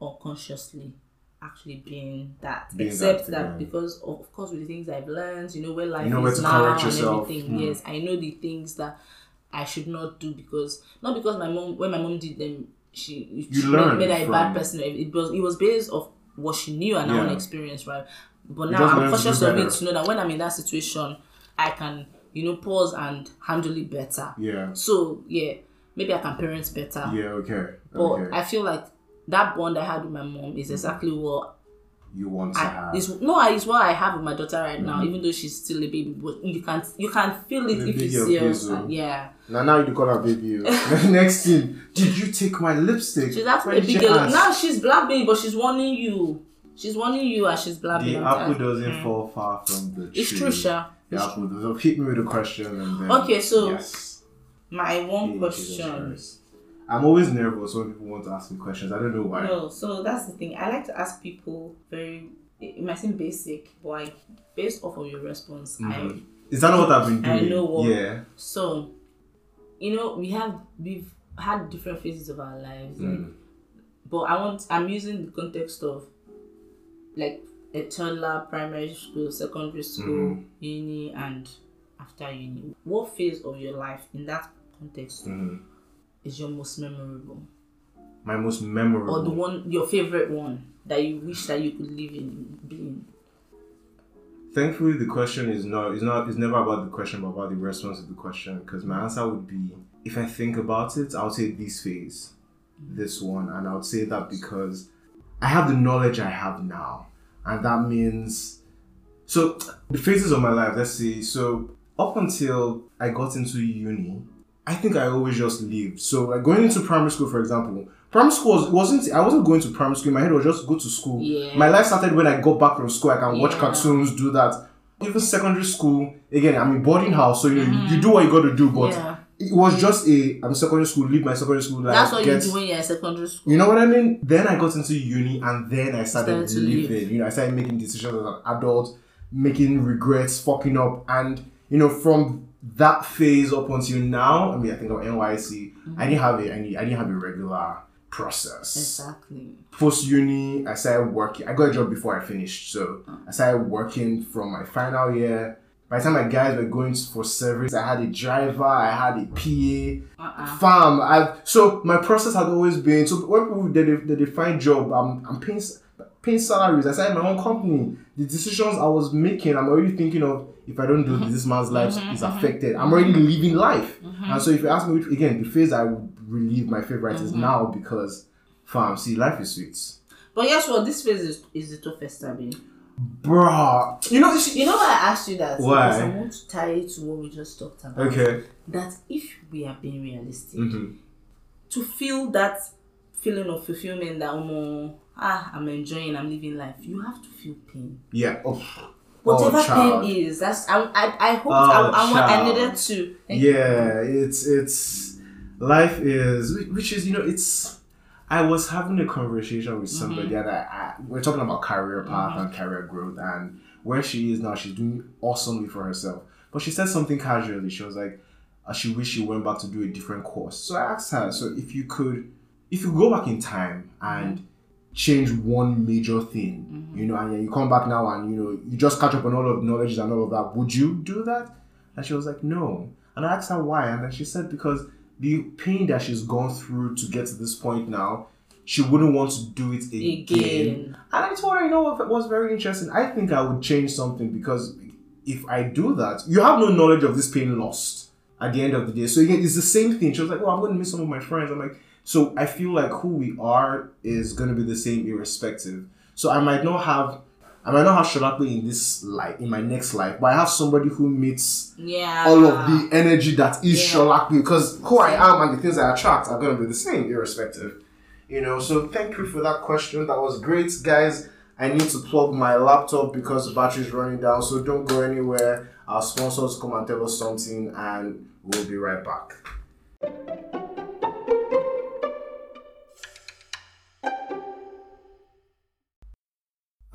unconsciously actually being that. Being Except that, that, yeah. because of, of course with the things I've learned, you know where life You know is now and yourself. everything. Mm. Yes, I know the things that I should not do because not because my mom when my mom did them, she, she learned made, made her a bad person. It was it was based off what she knew and her own Yeah. experience, right? But now I'm conscious of it to know that when I'm in that situation, I can you know pause and handle it better. Yeah. So yeah, maybe I can parent better. Yeah. Okay. But Okay. I feel like that bond I had with my mom is exactly what you want to I have. Mm-hmm. is no it's what I have with my daughter right now, even though she's still a baby. But you can you can feel it The if you see girl us. feels, and- Yeah, Now, now you call her baby. Next thing, did you take my lipstick? she's actually a big girl. Now she's blabbing, but she's warning you. She's warning you as she's blabbing. the apple tired. doesn't fall far from the tree. It's true, Sha. The It's apple doesn't. Hit me with a question and then. Okay, so- Yes. My one Yeah, question. I'm always nervous when people want to ask me questions. I don't know why. No, so that's the thing. I like to ask people very. It might seem basic, but like based off of your response, I Mhm. Is that not what I've been doing? I know what- Yeah. So, you know, we have we've had different phases of our lives, like, Mm. but I want I'm using the context of like a toddler, primary school, secondary school, Mhm. uni, and after uni. What phase of your life in that context Mhm. Is your most memorable, My most memorable. or the one your favorite one that you wish that you could live in, being. Thankfully, the question is not is not is never about the question, but about the response to the question. Because my answer would be, if I think about it, I would say this phase, this one, and I would say that because I have the knowledge I have now, and that means so the phases of my life. Let's see. So up until I got into uni, I think I always just lived. So like going into primary school, for example. Primary school was, wasn't I wasn't going to primary school. My head was just go to school. Yeah. My life started when I got back from school. I can watch cartoons, do that. Even secondary school, again, I'm in boarding house, so you know you, you do what you got to do. But Mm-hmm. Yeah. it was just a I'm secondary school, leave my secondary school life. That's what get- you do when you're in secondary school. You know what I mean? Then I got into uni, and then I started, Started living. You know, I started making decisions as an adult, making regrets, fucking up, and you know, from that phase up until now, I mean, I think of NYSC, Mm-hmm. I didn't have a, I, need- I didn't have a regular process. Exactly. Post uni, I started working. I got a job before I finished, so I started working from my final year. By the time my guys were going for service, I had a driver, I had a PA, Uh-uh. farm. I so my process had always been so when people they, they, they find job, I'm I'm paying salaries. I started my own company. The decisions I was making, I'm already thinking of if I don't do this, this man's life mm-hmm. is mm-hmm. affected. I'm already living life. And so if you ask me which again, the phase I would relieve my favorite is now because fam, see life is sweet. But yes, well, This phase is, is the toughest time. Bruh. You know you know why I asked you that? Why? Because I want to tie it to what we just talked about. Okay. That if we are being realistic, Mhm. to feel that feeling of fulfillment that um, ah, I'm enjoying, I'm living life, you have to feel pain. Yeah. Oh. Whatever Oh, pain is, that's I I, I hope Oh, I, I, want, I needed to. yeah it's it's life is which is you know it's i was having a conversation with somebody and I, I we're talking about career path and career growth and where she is now she's doing awesomely for herself but she said something casually she was like uh, she wish she went back to do a different course so i asked her so if you could if you go back in time and change one major thing mm-hmm. you know and you come back now and you know you just catch up on all of the knowledge and all of that would you do that and she was like, no. And I asked her why. And then she said, because the pain that she's gone through to get to this point now, she wouldn't want to do it again. Again. And I told her, you know what, it was very interesting. I think I would change something because if I do that, you have no knowledge of this pain lost at the end of the day. So again, it's the same thing. She was like, well, I'm going to miss some of my friends. I'm like, so I feel like who we are is going to be the same irrespective. So I might not have. I might not have Sholakwe in this life, in my next life, but I have somebody who meets Yeah. all of the energy that is Yeah. Sholak because who I am and the things I attract are going to be the same, irrespective. You know, so thank you for that question. That was great, guys. I need to plug my laptop because the battery is running down, so don't go anywhere. Our sponsors come and tell us something, and we'll be right back.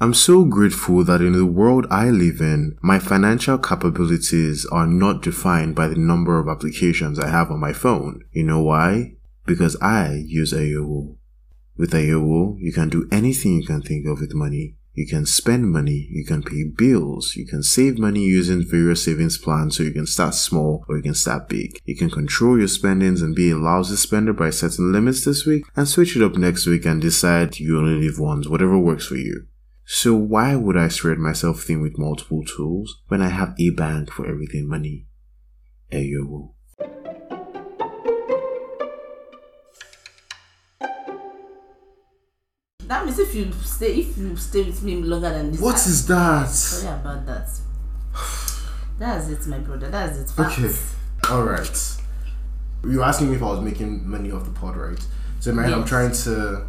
I'm so grateful that in the world I live in, my financial capabilities are not defined by the number of applications I have on my phone. You know why? Because I use Ayowo. With Ayowo, you can do anything you can think of with money. You can spend money, you can pay bills, you can save money using various savings plans so you can start small or you can start big. You can control your spendings and be a lousy spender by setting limits this week and switch it up next week and decide you only live once, whatever works for you. So why would I spread myself thin with multiple tools when I have a bank for everything money? Ayowo. That means if you stay if you stay with me longer than this. What I- is that? Sorry about that. That's it, my brother. That's it. Facts. Okay. Alright. You were asking me if I was making money off the pod, right? So man, head I'm trying to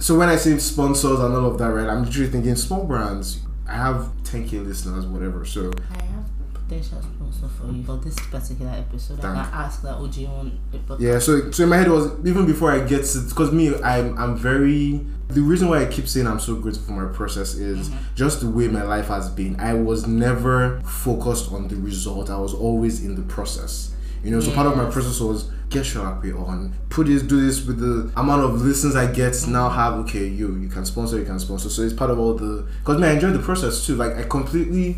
So when I say sponsors and all of that, right, I'm literally thinking small brands. I have 10k listeners, whatever. So I have potential sponsor for you for this particular episode. I Thank can ask that OG on podcast. Yeah, so so in my head was even before I get to because me I'm I'm very the reason why I keep saying I'm so grateful for my process is mm-hmm. just the way my life has been. I was never focused on the result. I was always in the process. You know, so part of my process was get your app on, put this, do this with the amount of listens I get. Now have okay, you you can sponsor, you can sponsor. So it's part of all the because me I enjoy the process too. Like I completely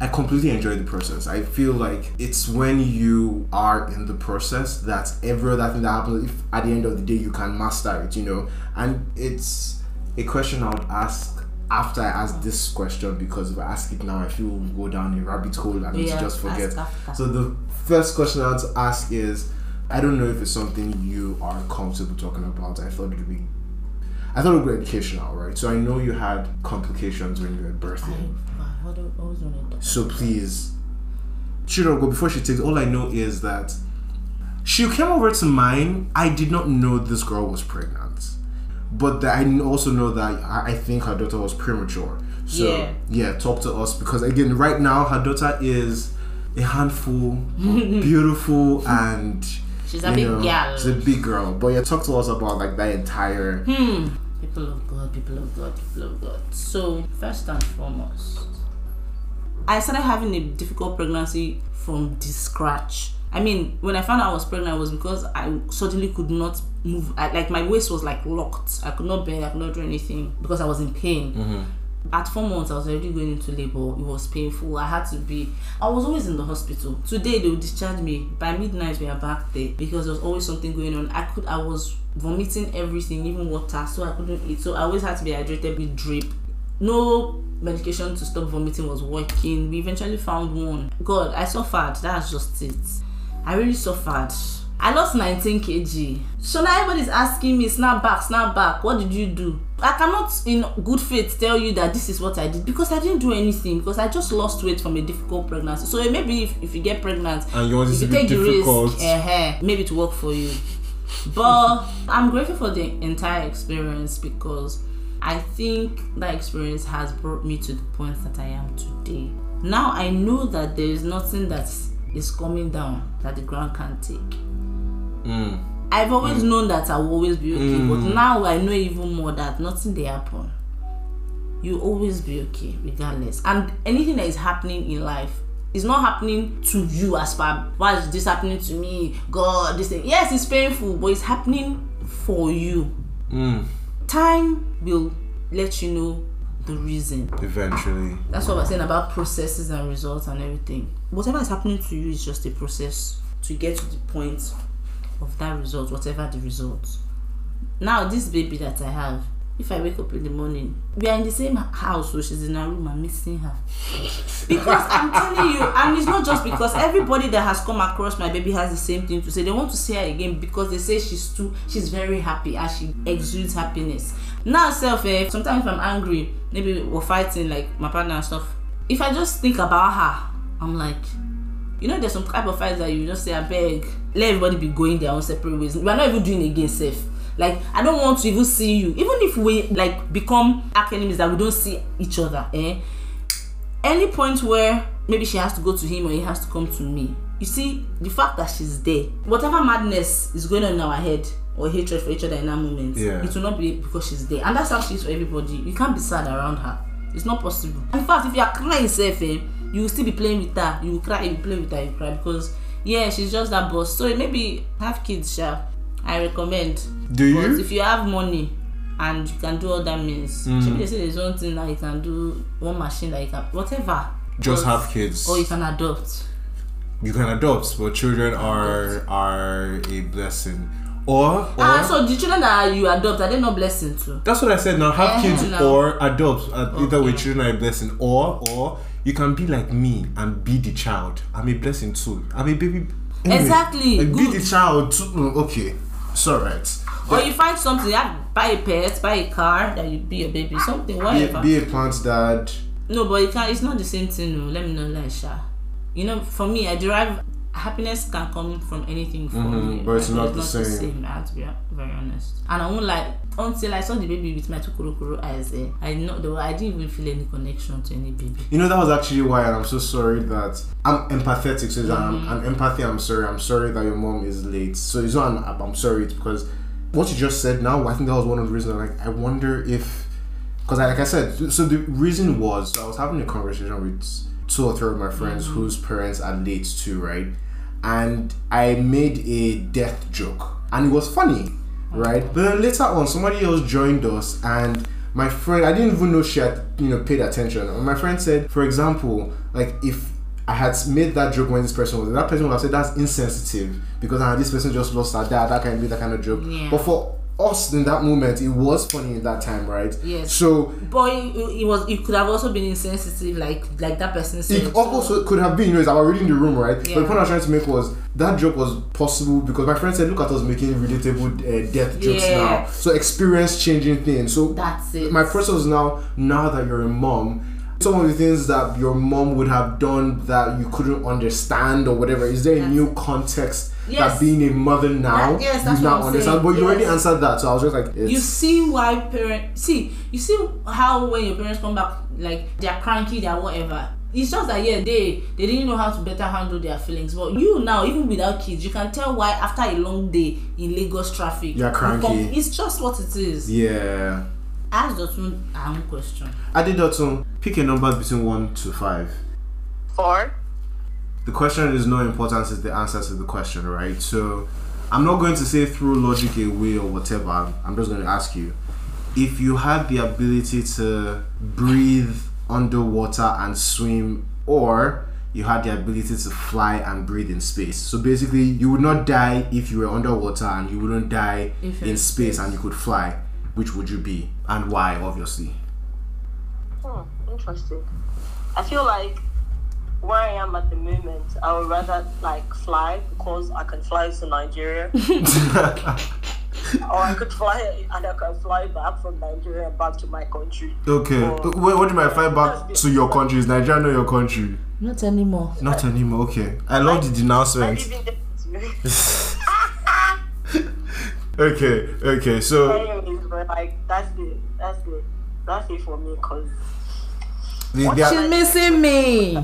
I completely enjoy the process. I feel like it's when you are in the process that every other thing that happens, if at the end of the day you can master it, you know. And it's a question I would ask after I ask this question because if I ask it now, I feel we'll go down a rabbit hole and Yeah, just forget. So the first question I want to ask is, I don't know if it's something you are comfortable talking about. I thought it would be. I thought it would be educational, right? So I know you had complications when you were birthing. I, what do- what was the name? So please, go before she takes. All I know is that she came over to mine. I did not know this girl was pregnant, but I also know that I I think her daughter was premature. So Yeah. yeah, talk to us because again, right now her daughter is a handful, beautiful, and She's a you big know, girl. She's a big girl. But yeah, talk to us about like that entire. Hmm. People of God, people of God, people of God. So, first and foremost, I started having a difficult pregnancy from the scratch. I mean, when I found out I was pregnant, it was because I suddenly could not move. I, like my waist was like locked. I could not bend. I could not do anything because I was in pain. At four months, I was already going into labor. It was painful. I had to be. I was always in the hospital. Today they will discharge me. By midnight, we are back there because there was always something going on. I could. I was vomiting everything, even water, so I couldn't eat. So I always had to be hydrated with drip. No medication to stop vomiting was working. We eventually found one. God, I suffered. That's just it. I really suffered. I lost 19 kg. So now everybody's asking me, snap back, snap back. What did you do? I cannot, in good faith, tell you that this is what I did because I didn't do anything because I just lost weight from a difficult pregnancy. So maybe if, if you get pregnant And you want it if you take the risk, uh maybe to work for you. But I'm grateful for the entire experience because I think that experience has brought me to the point that I am today. Now I know that there is nothing that is coming down that the ground can't take. Mm. I've always known that I will always be okay, but now I know even more that nothing they happen. You always be okay, regardless. And anything that is happening in life is not happening to you as far why is this happening to me? God, this thing. Yes, it's painful, but it's happening for you. Mm. Time will let you know the reason. Eventually. That's what we're saying about processes and results and everything. Whatever is happening to you is just a process to get to the point of that result, whatever the result. Now, this baby that I have, if I wake up in the morning, we are in the same house, so she's in her room, I'm missing her. Because I'm telling you, and it's not just because everybody that has come across my baby has the same thing to say. They want to see her again because they say she's too, she's very happy and she exudes happiness. Now, self, eh, sometimes if I'm angry, maybe we're fighting, like my partner and stuff. If I just think about her, I'm like, you know, there's some type of fights that you just say, I beg, let everybody be going their own separate ways. We are not even doing again safe. Like, I don't want to even see you. Even if we like become arch enemies that we don't see each other, eh? Any point where maybe she has to go to him or he has to come to me. You see, the fact that she's there, whatever madness is going on in our head or hatred for each other in that moment, Yeah. it will not be because she's there. And that's how she is for everybody. You can't be sad around her. It's not possible. In fact, if you are crying safe, eh, you will still be playing with her. You will cry, you will play with her, you cry because yeah, she's just that boss. So maybe have kids, sha. I recommend. Do But you? if you have money and you can do all that means, Mm. maybe they say there's one thing that you can do, one machine that you can, whatever. Just But- have kids. Or you can adopt. You can adopt, but children are are a blessing. Or, or Ah, so the children that you adopt, are they not blessing too? that's what I said. Now have Eh, kids no. or adopt. Uh, Either way, children are a blessing. Or or you can be like me and be the child. I'm a blessing too. I'm a baby. Exactly, Like, be the child too. Mm, Okay, it's alright. Or you find something, have, buy a pet, buy a car that you be a baby, something, Be, whatever. be a plant dad. No, but it can, it's not the same thing. No. Let me know, like, Sha. You know, for me, I derive happiness can come from anything for Mhm, me. but it's right? not the same. I have to be very honest. And I won't like until I saw the baby with my two kuro eyes. Eh, I know though I didn't even feel any connection to any baby. You know that was actually why, and I'm so sorry that I'm empathetic. So Mm-hmm. I'm, I'm empathy. I'm sorry. I'm sorry that your mom is late. So it's not. An, I'm sorry. It's because what you just said now. I think that was one of the reasons. Like I wonder if, because like I said, so the reason was I was having a conversation with two or three of my friends Mm-hmm. whose parents are late too, right? And I made a death joke, and it was funny, right? But then later on, somebody else joined us, and my friend, I didn't even know she had, you know, paid attention. And my friend said, for example, like if I had made that joke when this person was, that person would have said that's insensitive because ah, this person just lost her dad. That kind of that kind of joke. Yeah. But for us in that moment, it was funny in that time, right? Yes. So But it, it was it could have also been insensitive, like like that person said. It also could have been, you know, it's our reading the room, right? But the point I was trying to make was that joke was possible because my friend said, "Look at us making relatable uh, death jokes Yeah. now." So experience changing things. So That's it. my question was now, now that you're a mom, some of the things that your mom would have done that you couldn't understand or whatever. Is there a new context Yes. that being a mother now That- yes, that's you now what understand? saying. But you already answered that, so I was just like, it's, you see why parents see you see how when your parents come back like they're cranky they're whatever it's just that yeah they they didn't know how to better handle their feelings but you now even without kids you can tell why after a long day in lagos traffic You're you cranky. come- it's just what it is yeah. ask Dotun her own question Adi Dotun, pick a number between one to five. Four. The question is no importance is the answer to the question, right? So I'm not going to say through logic away or whatever. I'm just going to ask you if you had the ability to breathe underwater and swim, or you had the ability to fly and breathe in space. So basically, you would not die if you were underwater, and you wouldn't die If in in space, space. and you could fly. Which would you be, and why? Obviously. Hmm, interesting. I feel like where I am at the moment, I would rather like fly because I can fly to Nigeria, or I could fly and I can fly back from Nigeria back to my country. Okay. Or- What, what do you mean fly back to your country? Is Nigeria not your country? Not anymore. Not anymore. Okay. I love the denouncement. live in the Okay. Okay. So Anyways, but like that's it. That's it. That's it for me. Cause the, What the, She's missing me.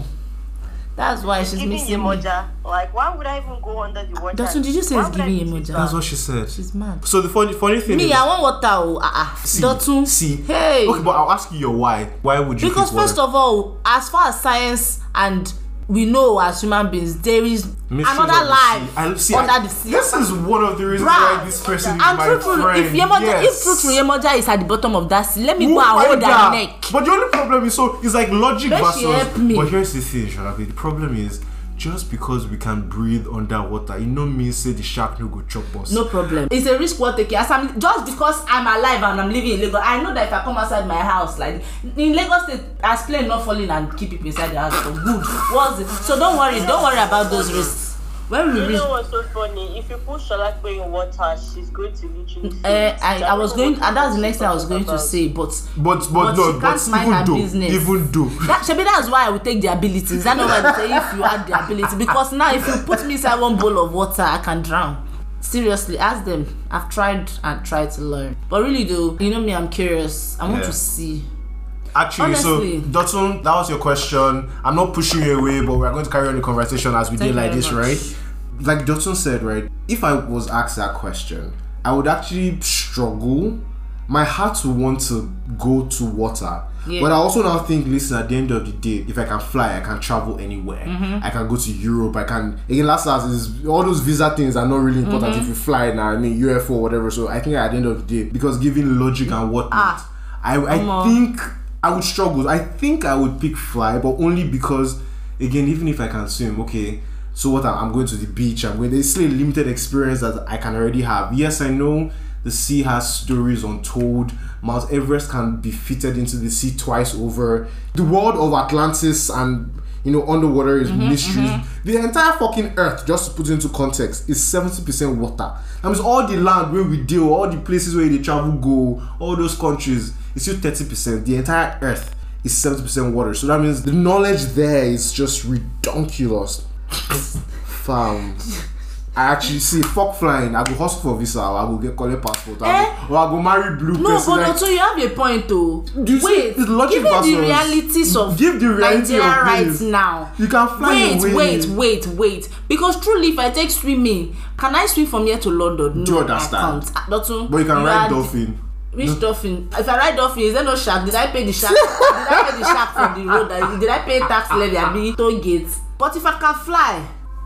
That's why she's giving missing me. Emoja, like why would I even go under the water? Dotun, did you say Why it's giving that? that's what she said. She's mad. So the funny funny thing Me, is, I want water. Oh, ah, ah. see, Dotun. see. Hey. Okay, but I'll ask you your why. Why would you? Because first water? of all, as far as science and we know as human beings, there is Mysteries another life see, under I- the sea. This is one of the reasons Bruh. why this person is and my true, friend. if Yemoja, yes. if true, Yemoja is at the bottom of that sea, let me Who go and hold her neck. But the only problem is so it's like logic Make versus. But here's the thing, Shalabi. The problem is just because we can breathe underwater, it no mean say the shark no go chop us. No problem. It's a risk worth taking. As I'm just because I'm alive and I'm living in Lagos, I know that if I come outside my house, like in Lagos State, as plane not falling and keep people inside the house for good. What's it? So don't worry, don't worry about those risks. When we You reach, know what's so funny? If you put Shalakwe in water, she's going to literally. uh. I, I was going, and that's the next thing I was going to say, but But but, But no, she can't mind even her though, business. even though. That Shebi, that's why I would take the ability. Is that not why they say if you had the ability? Because now if you put me inside one bowl of water, I can drown. Seriously, ask them. I've tried and tried to learn. But really though, you know me, I'm curious. I want Yeah. to see. Actually, Honestly. so Dotun, that was your question. I'm not pushing you away, but we're going to carry on the conversation as we Thank did like this, much. right? Like Dotun said, right? If I was asked that question, I would actually struggle. My heart would want to go to water. Yeah. But I also now think, listen, at the end of the day, if I can fly, I can travel anywhere. Mm-hmm. I can go to Europe. I can again last last is all those visa things are not really important Mm-hmm. if you fly now. I mean UFO or whatever. So I think at the end of the day, because given logic and whatnot, Ah. I I think I would struggle. I think I would pick fly, but only because, again, even if I can swim, okay. So what? I'm, going to the beach. I'm going. There's still a limited experience that I can already have. Yes, I know the sea has stories untold. Mount Everest can be fitted into the sea twice over. The world of Atlantis and you know underwater is mm-hmm, mm-hmm. mysteries. The entire fucking Earth, just to put it into context, is seventy percent water. That means all the land where we deal, all the places where they travel go, all those countries, it's still thirty percent. The entire Earth is seventy percent water. So that means the knowledge there is just redonkulous. Fam. I actually see fuck flying. I go hustle for visa. I go get collect passport. Eh? go, or I go marry blue No, person. but like- also you have a point you see Wait, logic given the realities of Give the reality Nigeria of right now. You can fly Wait, away. wait, wait, wait. Because truly, if I take swimming, can I swim from here to London? Do you no, understand? I can't. Ah, Dotun, But you can ride are- dolphin. Which dolphin? If I ride dolphin, is there no shark? Did I pay the shark? Did I pay the shark for the road? Did- I pay tax levy? I be toll gate. But if I can fly,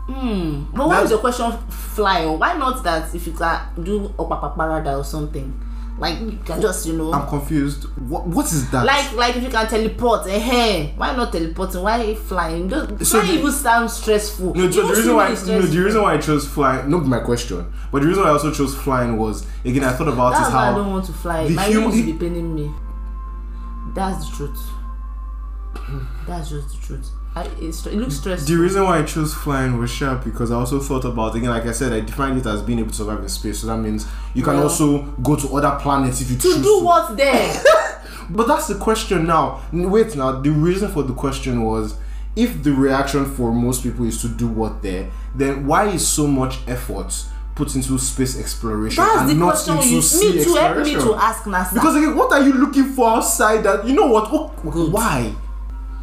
hmm. But why is your question fly? Why not that if you can do opapa parada or something? Like you can just you know. I'm confused. What what is that? like like if you can teleport eh why not teleporting why flying Those- So flying even sounds stressful no, so the reason why no, the reason why I chose flying, not my question, but the reason why I also chose flying was again I thought about that's is why I how don't want to fly the my human- be paining me that's the truth that's just the truth I, it looks stressful the reason why I chose flying was sharp because I also thought about again like I said I defined it as being able to survive in space so that means you can also go to other planets if you to choose do what there But that's the question now. Wait now, the reason for the question was if the reaction for most people is to do what there, then why is so much effort put into space exploration that's and the not into you sea me to help me exploration? to ask NASA because again, what are you looking for outside that you know what? Oh, what why?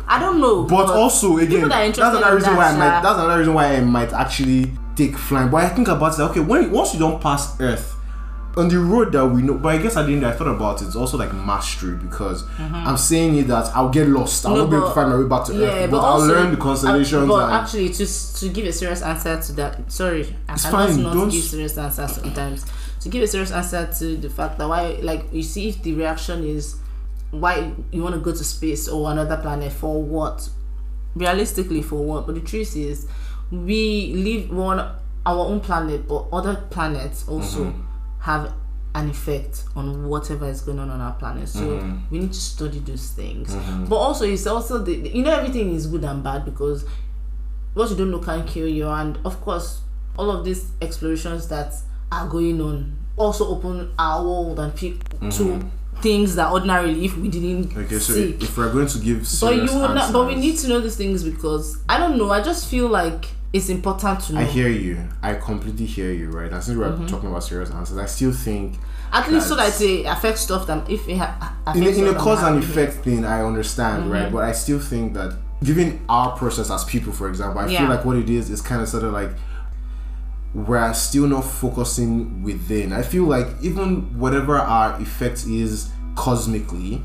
I don't know But, also again, people that are that's another reason that, why I might that's another reason why I might actually take flying. But I think about it, okay, when once you don't pass Earth, on the road that we know, but I guess I didn't. I thought about it. It's also like mastery because I'm saying it that I'll get lost. I Mm-hmm. No, won't be able to find my way back to Yeah, Earth, but, but, I'll learn the constellations. uh, but and, actually, to to give a serious answer to that, sorry, I It's cannot fine, not don't- give serious answers sometimes. To give a serious answer to the fact that why, like, you see, if the reaction is why you want to go to space or another planet for what, realistically for what? But the truth is, we live on our own planet, but other planets also Mm-hmm. have an effect on whatever is going on on our planet. So Mm-hmm. we need to study those things. But also, it's also the you know everything is good and bad because what you don't know can kill you, and of course, all of these explorations that are going on also open our world and pe- to things that ordinarily if we didn't okay, so see. if, we're going to give But you would not, but we need to know these things because I don't know. I just feel like it's important to know. I hear you. I completely hear you, right? And since we're Mm-hmm. talking about serious answers, I still think At least so that it affects stuff that if it ha- in in a cause and effect thing, I understand, right? Mm-hmm. But I still think that given our process as people, for example, I Yeah. feel like what it is is kind of sort of like we're still not focusing within. I feel like even whatever our effect is cosmically,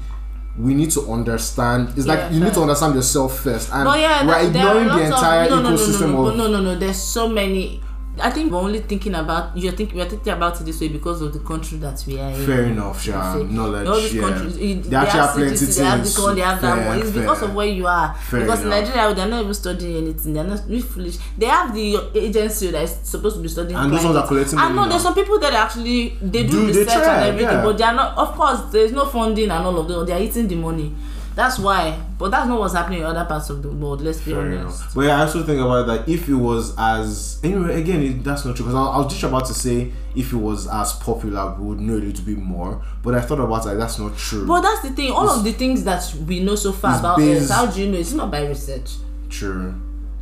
we need to understand. It's like Yeah, you need to understand yourself first, and But yeah, we're there- there are ignoring the lots of- entire no, no, no, ecosystem no, no, of. no, no, no. There's so many. I think we're only thinking about you're thinking we're thinking about it this way because of the country that we are in. Fair enough. See, Knowledge, all these yeah. countries, it- They actually have plenty They have this one, they have that one. It's because of where you are. Fair because in enough. Nigeria, they're not even studying anything. They're not really foolish. They have the agency that is supposed to be studying. And those ones are climate. collecting I money know now. there's some people that actually they do, Do- they research try, and everything, yeah. but they are not. Of course, there's no funding and all of those. They are eating the money. That's why. But that's not what's happening in other parts of the world. Let's be Fair honest. enough. But yeah, I also think about that if it was as anyway, again, it, that's not true because I, I was just about to say if it was as popular, we would know a little bit more. But I thought about like that's not true. But that's the thing. All of the things that we know so far about based- how do you know? It's not by research. true.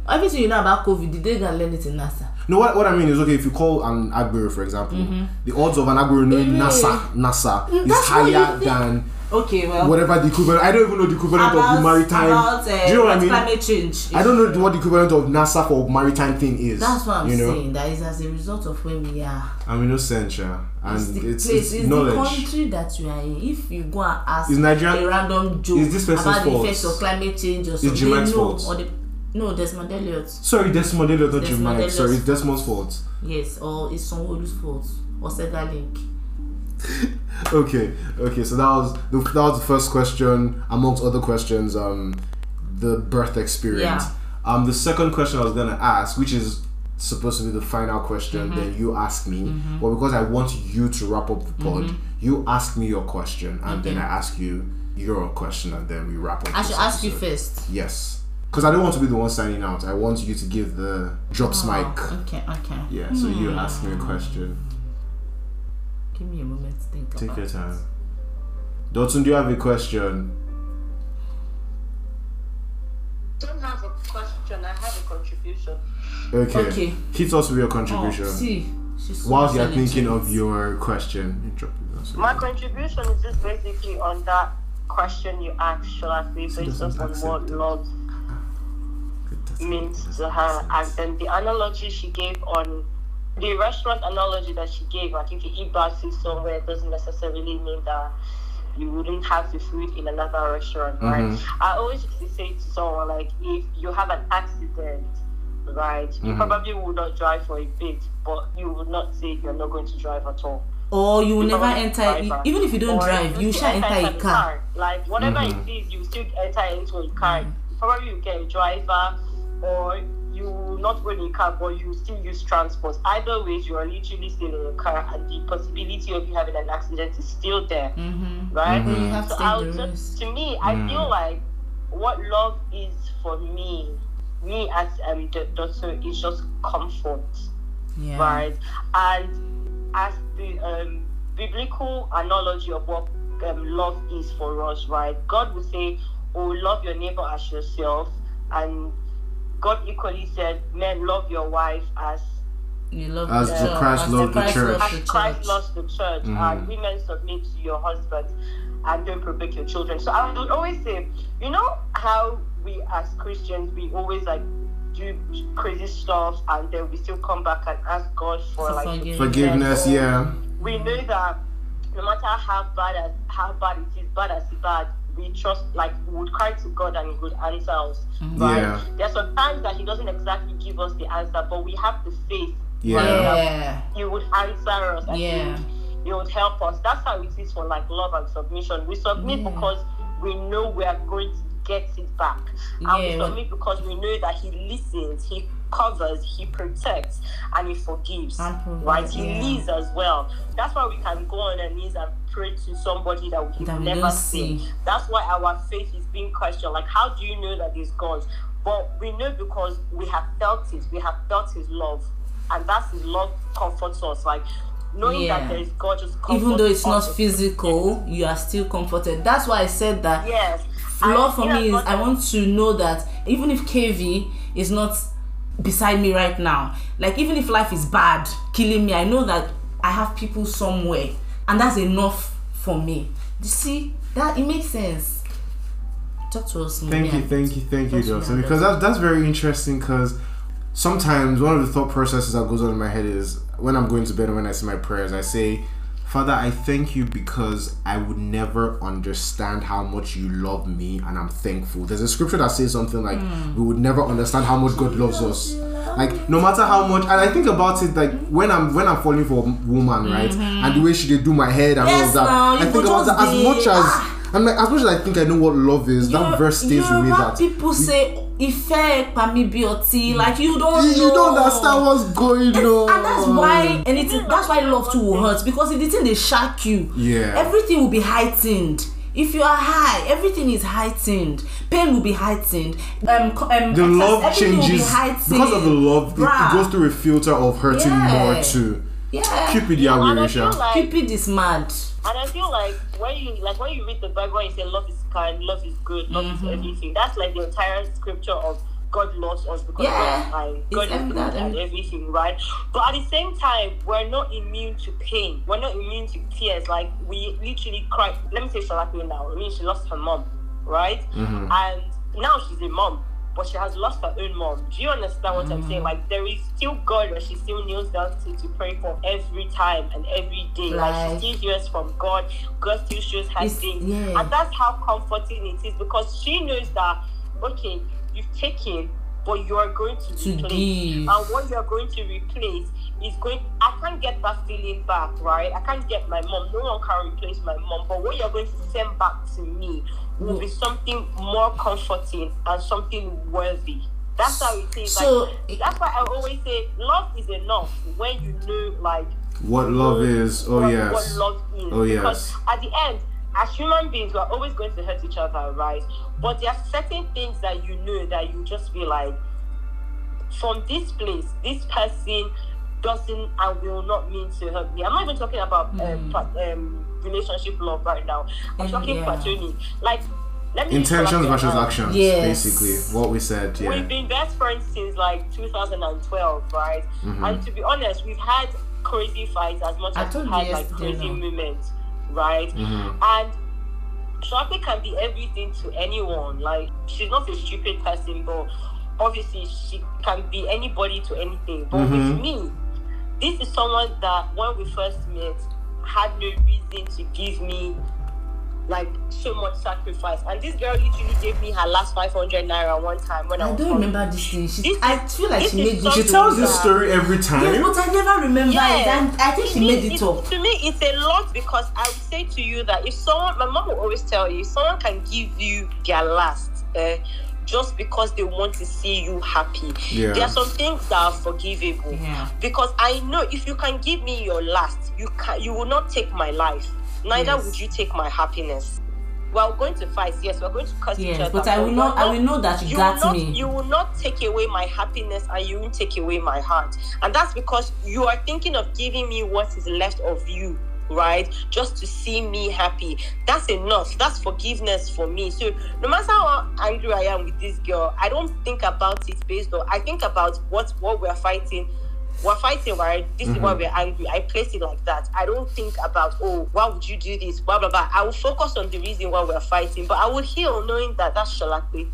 Everything you know about COVID, did they and learn it in NASA? No, what, what I mean is okay. If you call an Agbero, for example, the odds of an Agbero knowing Mm-hmm. NASA, NASA is Mm, you higher than Okay, well. whatever the equivalent. I don't even know the equivalent of the maritime. About, uh, do you know what I mean? Climate change. I don't know what the equivalent of NASA for maritime thing is. That's what I'm you know? saying. That is as a result of where we are. I'm innocent, yeah. and It's the it's, place, it's, it's, the country that you are in. If you go and ask Is Nigeria- a random joke is this about the effects of climate change or something, no, fault? or the, no, Desmond Elliot. Sorry, Desmond Elliot, not Desmond Sorry, it's Desmond's fault. Yes, or it's Sanwo-Olu's fault or Segalink. Okay, okay. So that was the, that was the first question amongst other questions. Um, the birth experience. Yeah. Um, the second question I was gonna ask, which is supposed to be the final question, Mm-hmm. then you ask me. But because I want you to wrap up the pod, you ask me your question, and then I Mm-hmm. Ask you your question, and then we wrap up. I should ask you first. Yes, because I don't want to be the one signing out. I want you to give the drops mic. Oh, okay, okay. Yeah. So you Hmm. ask me a question. Give me a moment to think Take about your it. time. Dotun, do you have a question? don't have a question. I have a contribution. Okay. Okay. Hit us with your Oh, contribution. see, she's so Whilst you're thinking of your question. You drop it down, so- My contribution is just basically on that question you asked, shall I say, based doesn't on what love means to her. And then the analogy she gave on the restaurant analogy that she gave, like if you eat bad food somewhere, it doesn't necessarily mean that you wouldn't have the food in another restaurant, right? Mhm. I always used to say to someone, like, if you have an accident, right, you Mhm. probably will not drive for a bit, but you will not say you're not going to drive at all. Or you will You never enter, drive even if you don't Or drive, you still shall enter a inside the car. Like whatever Mhm. it is, you still enter into a car. Probably you get a driver, or you not go in a car, but you still use transport. Either way, you are literally still in a car, and the possibility of you having an accident is still there, Mm-hmm. right? Mhm. To So I would just, to me, I Mm. feel like what love is for me, me as um the daughter, is just comfort Yeah. right? And as the um, biblical analogy of what um, love is for us, right? God would say, "Oh, love your neighbor as yourself," and God equally said, "Men, love your wife as You love As the the. Christ as loved the Christ church. as Christ church. loves the church, Mhm. and women submit to your husbands, and don't provoke your children. So I would always say, you know how we as Christians we always like do crazy stuff and then we still come back and ask God for For like forgiveness. Forgiveness, yeah. we know that no matter how bad as how bad it is, bad as it bad, we trust like we would cry to God and He would answer us. Mm-hmm. Right? Yeah. There's some times that He doesn't exactly give us the answer, but we have the faith. Yeah. Yeah. He would answer us and Yeah. he, would, he would help us. That's how it is for like love and submission. We submit Yeah. because we know we are going to get it back. And we Yeah. submit because we know that He listens, He covers, He protects, and He forgives. And right? He yeah. leads as well. That's why we can go on our knees and to somebody that we've That we never seen. see. That's why our faith is being questioned. Like, how do you know that He's God? But we know because we have felt it. We have felt His love, and that's His love comforts us. Like knowing Yeah. that there is God just comforts Even though it's not physical, you are still comforted. That's why I said that Yes. love for me is I want to know that even if KV is not beside me right now, like even if life is bad, killing me, I know that I have people somewhere, and that's enough for me. You see that it makes sense. Talk to us. Thank you, thank you, thank you, That's Joseph. Because that, that's very interesting. Because sometimes one of the thought processes that goes on in my head is when I'm going to bed and when I say my prayers, I say, Father, I thank you because I would never understand how much you love me, and I'm thankful. There's a scripture that says something like, "We would never understand how much God loves us." Like no matter how much, and I think about it like when I'm when I'm falling for a woman, right, and the way she did do my head and all Yes, of that. now, I think about that as much as I'm like as much as I think I know what love is. that verse stays with me. That people say Pami Bioti, like you don't know. you don't understand what's going on. And that's why anything that's why love too will hurt because if the thing they shock you, Yeah. everything will be heightened. If you are high, everything is heightened. Pain will be heightened. Um, um the love everything will be changes because of the love. It, it goes through a filter of hurting Yeah. more too. Yeah. Cupid, yeah, and I we feel like Cupid is mad. And I feel like when you like when you read the Bible and you say love is kind, love is good, love Mm-hmm. is everything. That's like the entire scripture of God loves us because Yeah. God is kind, It's God is good that- and everything, right? But at the same time, we're not immune to pain. We're not immune to tears. Like we literally cry. Let me say Shalakwe now. I mean, she lost her mom, right? Mm-hmm. And now she's a mom. But she has lost her own mom. Do you understand what I'm Mm-hmm. saying? Like there is still God that she still kneels down to, to pray for every time and every day. Like, Like- she still hears from God. God still shows her things. yeah. And that's how comforting it is because she knows that, okay, you've taken, but you're going to, To replace. give. And what you're going to replace is going, I can't get that feeling back, right? I can't get my mom. No one can replace my mom. But what you're going to send back to me will be something more comforting and something worthy. That's how it is. So- like, that's why I always say love is enough when you know, like, What love is? Oh what, yes. what love is. Oh, yes. At the end, as human beings, we're always going to hurt each other, right? But there are certain things that you know that you just feel like, from this place, this person doesn't and will not mean to hurt me. I'm not even talking about um, um, relationship love right now. I'm Mm, talking yeah. platonic. Like, let me Intentions versus now. actions. Yes. Basically, what we said. We've Yeah. been best friends since like 2012, right? Mm-hmm. And to be honest, we've had crazy fights as much I as we've had like crazy no. moments, right? Mm-hmm. And Shaki can be everything to anyone. Like she's not a stupid person, but obviously she can be anybody to anything. But Mhm. with me, this is someone that when we first met had no reason to give me like so much sacrifice. And this girl literally gave me her last 500 naira one time when I, I was don't on- remember this thing. She, This I feel like she is made this. She something tells this that- story every time. Yes, but I never remember it. And I think To she me, made it it's- up. To me, it's a lot because I would say to you that if someone, my mom will always tell you, if someone can give you their last, eh, just because they want to see you happy. Yeah. There are some things that are forgivable. Yeah. Because I know if you can give me your last, you can you will not take my life. Neither Yes. would you take my happiness. We're going to fight, yes, we're going to curse each Yes, other. but I will we're not. I will know that you, you got will not, me. You will not take away my happiness and you won't take away my heart. And that's because you are thinking of giving me what is left of you, right? Just to see me happy. That's enough. That's forgiveness for me. So no matter how angry I am with this girl, I don't think about it based on I think about what what we're fighting. We're fighting, right? This is why mm-hmm. we're angry. I place it like that. I don't think about, oh, why would you do this? Blah blah blah. I will focus on the reason why we're fighting, but I will heal knowing that that's Shalakwe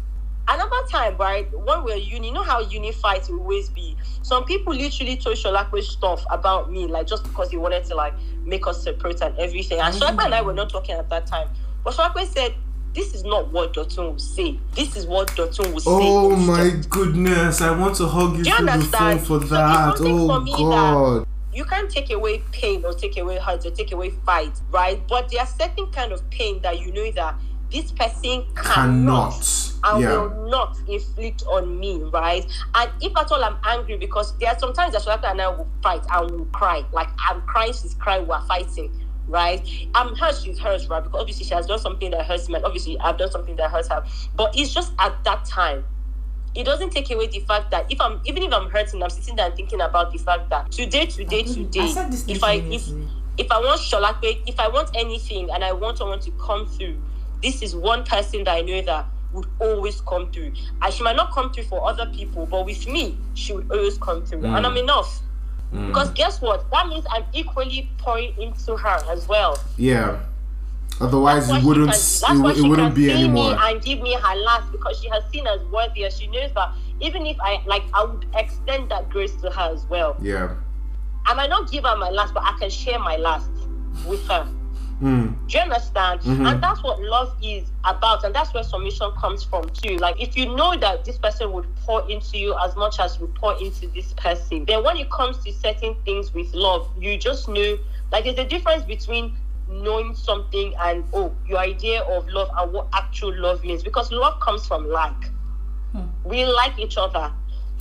Another time, right, when we are uni, you know how uni fights will always be. Some people literally told Sholakwe stuff about me, like just because he wanted to like make us separate and everything. And Sholakwe and I were not talking at that time. But Sholakwe said, this is not what Dotun will say. This is what Dotun will say. Oh my instead." goodness! I want to hug you Do you through the phone understand? for that. Oh for God! you can't take away pain or take away hurt or take away fight, right? But there are certain kind of pain that you know that this person cannot, Cannot. and Yeah. will not inflict on me, right? And if at all I'm angry, because there are sometimes that Sholaka and I will fight and will cry. Like I'm crying, she's crying, we're fighting. Right, I'm hurt. She's hurt, right? Because obviously she has done something that hurts me, and obviously I've done something that hurts her. But it's just at that time, it doesn't take away the fact that if I'm even if I'm hurting, I'm sitting there and thinking about the fact that today, today, today, I said this thing if I you if yesterday. if I want Sholakwe, if I want anything and I want someone to come through, this is one person that I know that would always come through. And she might not come through for other people, but with me, she would always come through. Mm. And I'm enough. Mm. Because guess what? That means I'm equally pouring into her as well. Yeah. Otherwise, it wouldn't. It, can, why it wouldn't be anymore. me and give me her last because she has seen as worthy as she knows that even if I like, I would extend that grace to her as well. Yeah. I might not give her my last, but I can share my last with her. Mm. Do you understand? Mhm. And that's what love is about, and that's where submission comes from too. Like if you know that this person would pour into you as much as you pour into this person, then when it comes to certain things with love, you just know like there's a difference between knowing something and oh your idea of love and what actual love means because love comes from like. Hmm. We like each other.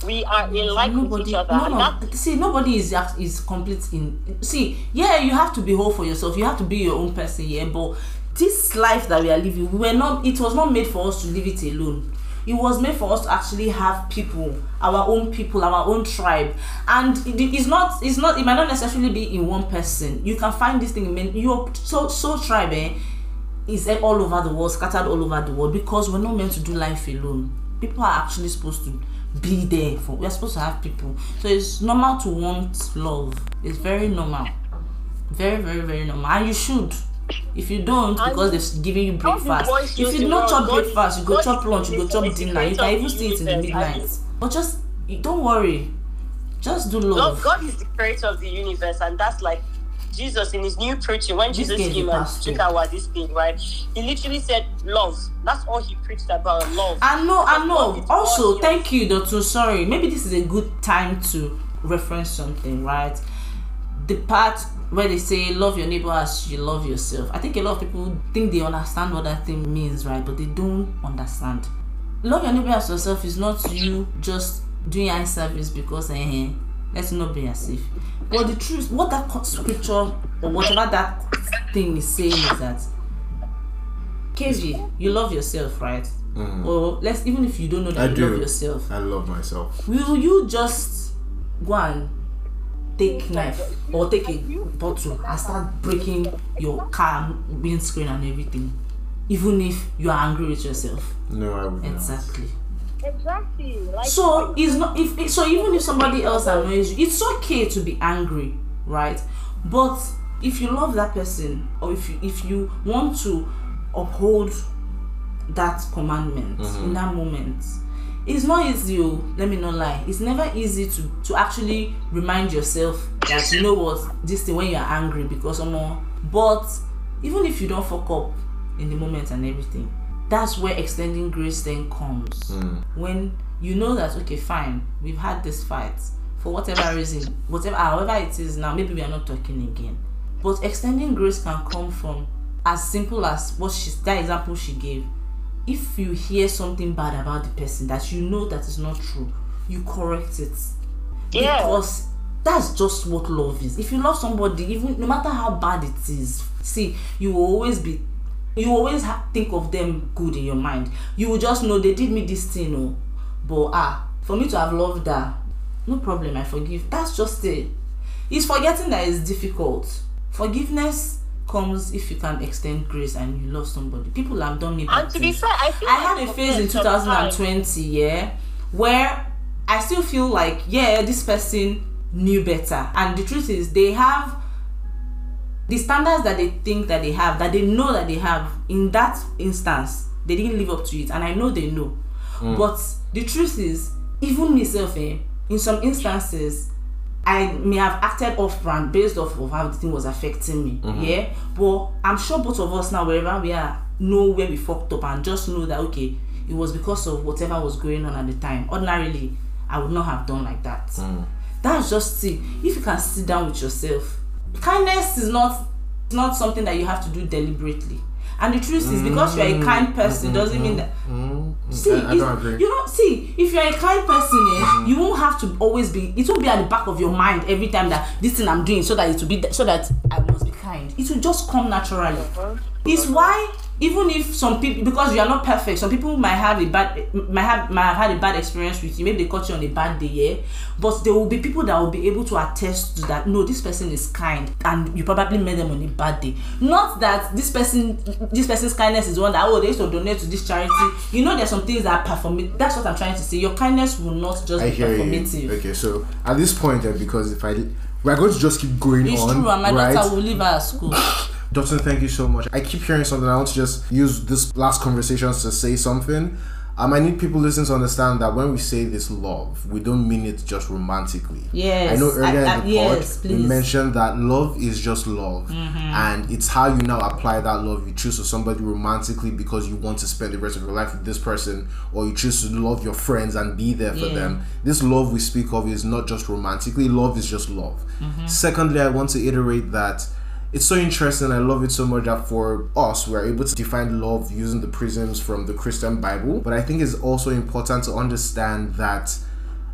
We are in like with nobody, each other. no, no. that- See, nobody is is complete in. See, yeah, you have to be whole for yourself. You have to be your own person, yeah. But this life that we are living, we were not. It was not made for us to live it alone. It was made for us to actually have people, our own people, our own tribe, and it, it's not. It's not. It might not necessarily be in one person. You can find this thing. in Your so so tribe, eh, is all over the world, scattered all over the world because we're not meant to do life alone. People are actually supposed to be there for we're supposed to have people. So it's normal to want love. It's very normal. Very, very, very normal. And you should. If you don't, because they're giving you breakfast. If you know chop breakfast, you go chop lunch, you go chop dinner. You can even stay it in the midnight. But just don't worry. Just do love. God is the creator of the universe, and that's like Jesus in his new preaching. When This Jesus came and took our this thing, right? He literally said, "Love." That's all he preached about, love. I know, I know. Also, thank you, Doctor. Sorry, maybe this is a good time to reference something, right? The part where they say love your neighbor as you love yourself. I think a lot of people think they understand what that thing means, right? But they don't understand. Love your neighbor as yourself is not you just doing eye service because eh, let's not be as if. But the truth, what that scripture or whatever that thing is saying is that KV, you love yourself, right? Or let's even if you don't know I that you do. love yourself, I love myself. will you just go and take knife or take a bottle and start breaking your car windscreen and everything, even if you are angry with yourself? No, I would not. Exactly. exactly. Like So it's not if so even if somebody else annoys you, it's okay to be angry, right? But if you love that person or if you if you want to uphold that commandment in mm-hmm. that moment, it's not easy. Oh, let me not lie. It's never easy to to actually remind yourself that you know what this thing when you're angry because someone. But even if you don't fuck up in the moment and everything, that's where extending grace then comes. Hmm. When you know that okay fine we've had this fight for whatever reason whatever however it is now maybe we are not talking again. But extending grace can come from as simple as what she that example she gave. If you hear something bad about the person that you know that is not true you correct it. Yeah. because that's just what love is. If you love somebody even no matter how bad it is see you will always be you always ha- think of them good in your mind. You will just know they did me this thing oh. But ah for me to have loved her no problem i forgive. That's just it. It's forgetting that it's difficult. Forgiveness comes if you can extend grace and you love somebody. People have done me bad And to be things. fair, I feel I like had a phase in sometimes- 2020, yeah, where I still feel like, yeah, this person knew better. And the truth is, they have the standards that they think that they have, that they know that they have, in that instance, they didn't live up to it. And I know they know. But the truth is, even myself, eh, in some instances, I may have acted off brand based off of how the thing was affecting me. Yeah. But I'm sure both of us now, wherever we are, know where we fucked up and just know that okay, it was because of whatever was going on at the time. Ordinarily, I would not have done like that. That's just see if you can sit down with yourself. Kindness is not not something that you have to do deliberately. And the truth is, because you're a kind person, doesn't mean that. See, I- I don't agree. you know, see, if you're a kind person, eh, you won't have to always be. It won't be at the back of your mind every time that this thing I'm doing, so that it will be, so that I must be kind. It will just come naturally. It's why even if some people, because you are not perfect, some people might have a bad, might have might have had a bad experience with you. Maybe they caught you on a bad day, yeah. But there will be people that will be able to attest to that. No, this person is kind, and you probably met them on a bad day. Not that this person, this person's kindness is one that oh they used to donate to this charity. You know, there's some things that are performative. That's what I'm trying to say. Your kindness will not just I be hear performative. you. Okay, so at this point, uh, because if I we're going to just keep going It's on, true, and my right? daughter will leave her at school. Dotun, thank you so much. I keep hearing something. I want to just use this last conversations to say something. Um, I need people listening to understand that when we say this love, we don't mean it just romantically. Yes, I know earlier I- I- in the yes, pod we mentioned that love is just love, and it's how you now apply that love. You choose to somebody romantically because you want to spend the rest of your life with this person, or you choose to love your friends and be there for Yeah. them. This love we speak of is not just romantically. Love is just love. Mm-hmm. Secondly, I want to iterate that it's so interesting. I love it so much that for us, we're able to define love using the prisms from the Christian Bible. But I think it's also important to understand that,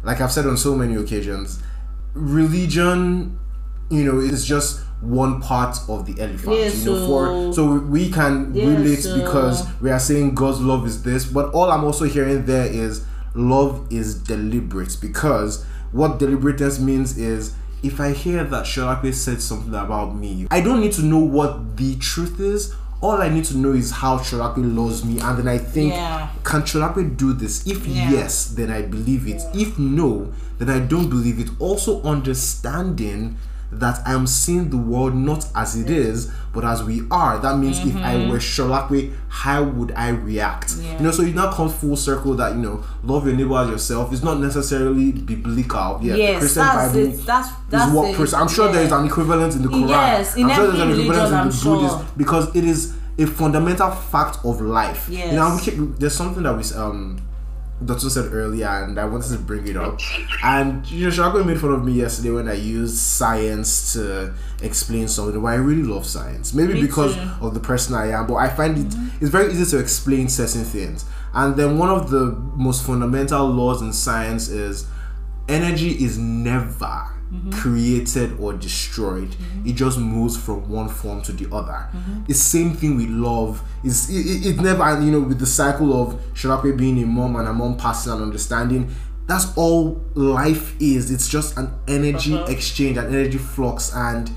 like I've said on so many occasions, religion, you know, is just one part of the elephant. Yeah, you know, for so- so we can Yeah, relate so- because we are saying God's love is this, but all I'm also hearing there is love is deliberate because what deliberateness means is if I hear that Sholape said something about me, I don't need to know what the truth is. All I need to know is how Sholape loves me, and then I think, Yeah. can Sholape do this? If Yeah. yes, then I believe it. If no, then I don't believe it. Also, understanding that I'm seeing the world not as it is, but as we are. That means if I were Sholakwe, how would I react? Mm-hmm. Yeah. You know, so it now comes full circle that you know, love your neighbor as yourself is not necessarily biblical. Yeah, yes, Christian that's Bible it. That's that's is what. Pres- I'm sure yeah. there is an equivalent in the Quran. Yes, in I'm sure there's an equivalent in the I'm Buddhist sure. because it is a fundamental fact of life. Yes. You know, there's something that we um Dr. said earlier, and I wanted to bring it up. And you know, Shako made fun of me yesterday when I used science to explain something. But I really love science, maybe Me because too. of the person I am. But I find it mm-hmm. it's very easy to explain certain things. And then one of the most fundamental laws in science is energy is never Mm-hmm. created or destroyed. Mm-hmm. It just moves from one form to the other. Mm-hmm. It's same thing with love. It's it, it, it never and you know with the cycle of Shalape being a mom and a mom passing and understanding that's all life is. It's just an energy uh-huh. exchange an energy flux. And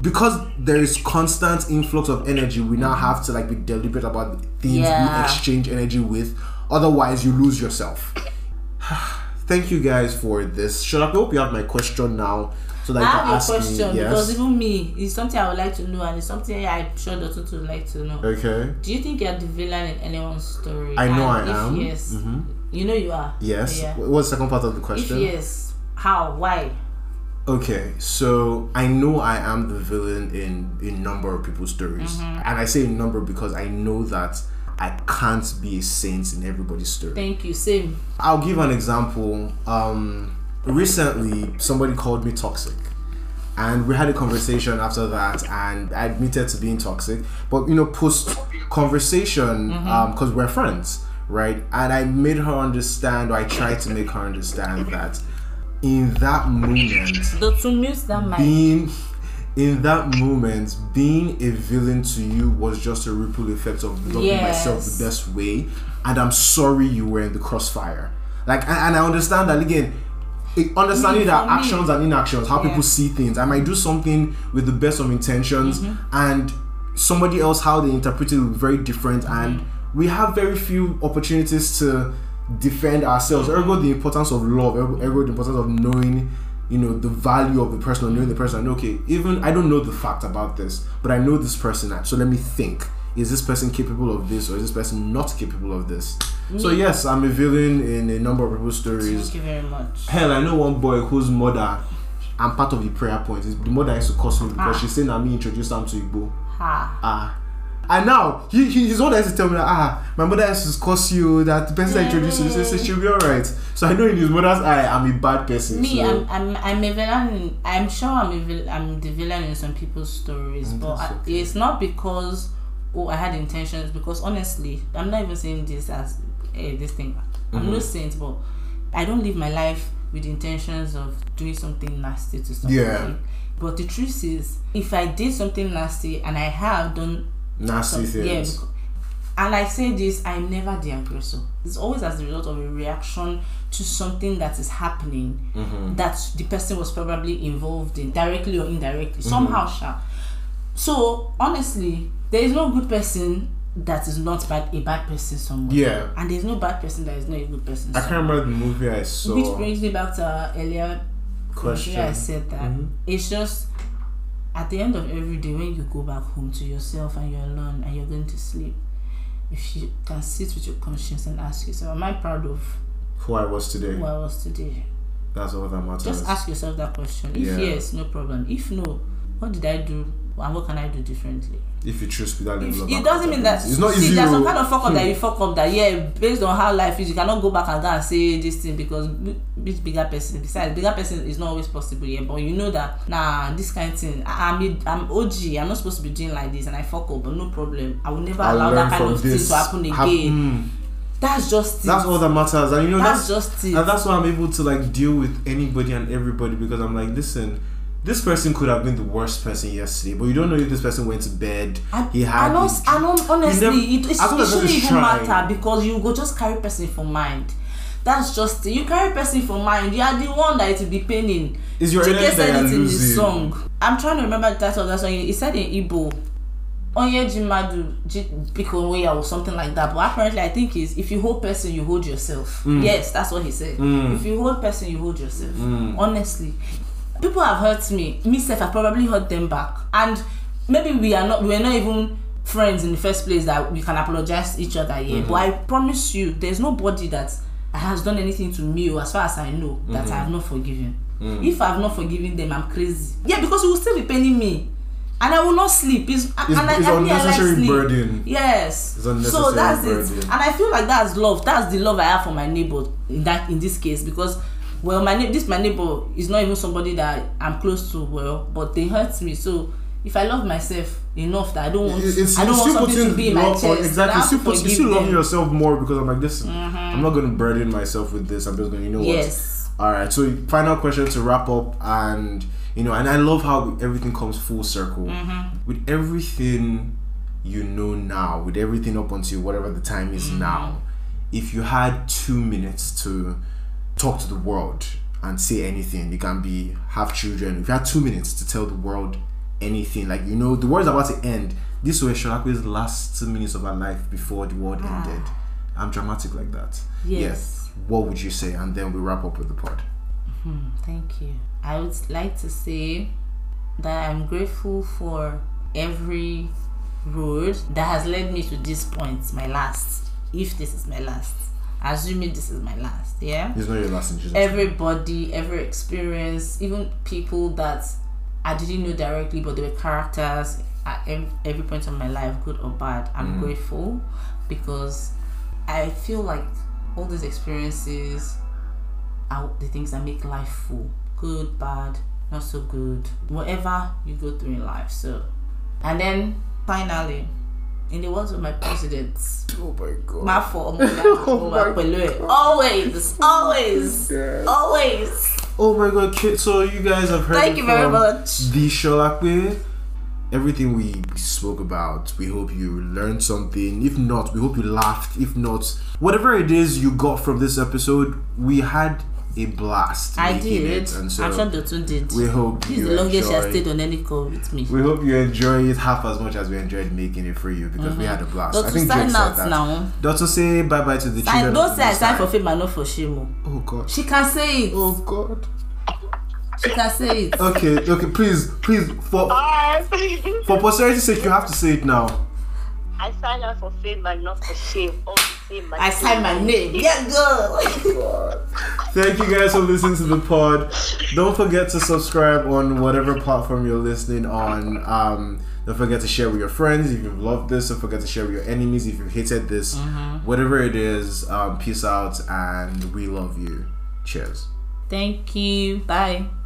because there is constant influx of energy we now have to like be deliberate about the things we exchange energy with. Otherwise you lose yourself thank you guys for this should i hope you have my question now so that I you can have a question me because yes even me, it's something I would like to know, and it's something I'm sure Dr. would like to know. okay Do you think you're the villain in anyone's story? I know And I if am. Yes. Mhm. You know you are. yes Yeah. what's the second part of the If question yes, how? Why? Okay, so I know I am the villain in a number of people's stories, Mm-hmm. and I say number because I know that I can't be a saint in everybody's story. Thank you. Same. I'll give an example. Um, recently, somebody called me toxic, and we had a conversation after that, and I admitted to being toxic. But you know, post conversation, because we're friends, right? And I made her understand, or I tried to make her understand that in that moment, The to mute that mic. being in that moment, being a villain to you was just a ripple effect of loving myself the best way. And I'm sorry you were in the crossfire. Like, and, and I understand that again. it- Understanding that me. actions and inactions, how Yeah. people see things. I might do something with the best of intentions, Mm-hmm. and somebody else how they interpret it will be very different. Mm-hmm. And we have very few opportunities to defend ourselves. Ergo, the importance of love. Ergo the importance of knowing you know the value of the person or knowing the person and okay even i don't know the fact about this but i know this person so let me think is this person capable of this or is this person not capable of this? So yes, I'm a villain in a number of people's stories. Thank you very much. Hell, I know one boy whose mother, I'm part of the prayer point. The mother used to curse me because Ah. she said that me introduced him to Igbo. Ha. Ah. And now he, he his mother used to tell me that ah my mother has to curse you that the person that introduced you so, so she'll be alright. So I know in his mother's eye I'm a bad person. Me, so. I'm, I'm, I'm a villain. I'm sure I'm a vil- I'm the villain in some people's stories, but Mm, I, okay. it's not because oh I had intentions. Because honestly, I'm not even saying this as eh, this thing. I'm Mm-hmm. no saint, but I don't live my life with intentions of doing something nasty to somebody. Yeah. But the truth is, if I did something nasty and I have done nasty yeah, things. becau- and I say this, I'm never the aggressor. It's always as a result of a reaction to something that is happening Mm-hmm. that the person was probably involved in, directly or indirectly, Mm-hmm. somehow. Sha. So honestly, there is no good person that is not bad a bad person somewhere. Yeah. And there's no bad person that is not a good person. I can't remember the movie I saw. Which brings me back to earlier Question. I said that Mhm. it's just at the end of every day when you go back home to yourself and you're alone and you're going to sleep, if you can sit with your conscience and ask yourself, Am I proud of Who I was today. who I was today? That's all that matters. Just ask yourself that question. If Yeah. yes, no problem. If no, what did I do and what can I do differently? if you choose with that level If, it doesn't mean that it's not see, easy. there's some oh. kind of fuck up that Hmm. you fuck up that yeah, based on how life is, you cannot go back and go and say this thing because this bigger person. Besides, bigger person is not always possible, yeah. But you know that nah, this kind of thing. I, I'm a, I'm OG. I'm not supposed to be doing like this, and I fuck up, but no problem. I will never I'll allow that kind of thing to happen again. mm. That's just it. That's all that matters, and you know That's that's, just it. and that's why I'm able to like deal with anybody and everybody because I'm like, listen, this person could have been the worst person yesterday, but you don't know if this person went to bed. And, he had. and, his- also, and hon- honestly, never- it, it's, I it shouldn't even trying. matter because you go just carry person for mind. That's just. You carry person for mind. You are the one that it will be paining. It's your energy said it in song. I'm trying to remember the title of that song. He said in Igbo, Onye Jimadu Biko Oya or something like that. But apparently, I think is if you hold person, you hold yourself. Mm. Yes, that's what he said. If you hold person, you hold yourself. Mm. Honestly, people have hurt me. Me self, I probably hurt them back, and maybe we are not. We are not even friends in the first place that we can apologize to each other here. Mm-hmm. But I promise you, there's nobody that has done anything to me, or as far as I know, that mm-hmm. I have not forgiven. Mm. If I have not forgiven them, I'm crazy. Yeah, because you will still be paying me. And I will not sleep. It's, and It's- I, it's I, me, I like unnecessary burden. Yes. It's so that's burden. it. And I feel like that's love. That's the love I have for my neighbor in that in this case because well my this my neighbor is not even somebody that I'm close to well, but they hurt me. So if I love myself enough that I don't want It- it's, I don't want something to be in my love chest. for- then I exactly. You still, put, you still love them. Mm-hmm. yourself more because I'm like, listen, I'm not going to burden myself with this. I'm just going, to you know Yes. what? All right. So final question to wrap up, and you know, and I love how everything comes full circle. Mm-hmm. With everything you know now, with everything up until whatever the time Mm-hmm. is now, if you had two minutes to talk to the world and say anything, you can be have children. If you had two minutes to tell the world anything, like you know, the world's about to end. This was Sholakwe's last two minutes of her life before the world ended. I'm dramatic like that. Ah. Yes. What would you say? And then we wrap up with the pod. Thank you. I would like to say that I'm grateful for every road that has led me to this point, my last. If this is my last, assuming this is my last, yeah. It's not your last in Jesus. Everybody, every experience, even people that I didn't know directly, but they were characters at every, every point of my life, good or bad. I'm mm. grateful because I feel like all these experiences are the things that make life full good bad not so good whatever you go through in life so and then finally in the words of my president oh my god. Oh my fault always always always oh my god, kid. So you guys have heard Thank you very much. The Sholakwe. Everything we spoke about, we hope you learned something. If not, we hope you laughed. If not, whatever it is you got from this episode, we had a blast. I making did It, and so I'm sure the two did we hope this is you the longest she has enjoy- stayed on any call with me We hope you enjoy it half as much as we enjoyed making it for you because we mm-hmm. had a blast. But I to think sign Jake said out that. now Doctor, say bye bye to the sign, children. don't say I Most sign for fame and not for shame oh. Oh God. she can say it Oh God. she can say it Okay, okay, please, please, for Bye. for posterity's sake, you have to say it now. I sign up for fame and not for shame. All the same, my I sign my name. Yeah, girl. Thank you guys for listening to the pod. Don't forget to subscribe on whatever platform you're listening on. Um, don't forget to share with your friends if you've loved this. Don't forget to share with your enemies if you've hated this. Whatever it is, um, peace out and we love you. Cheers. Thank you. Bye.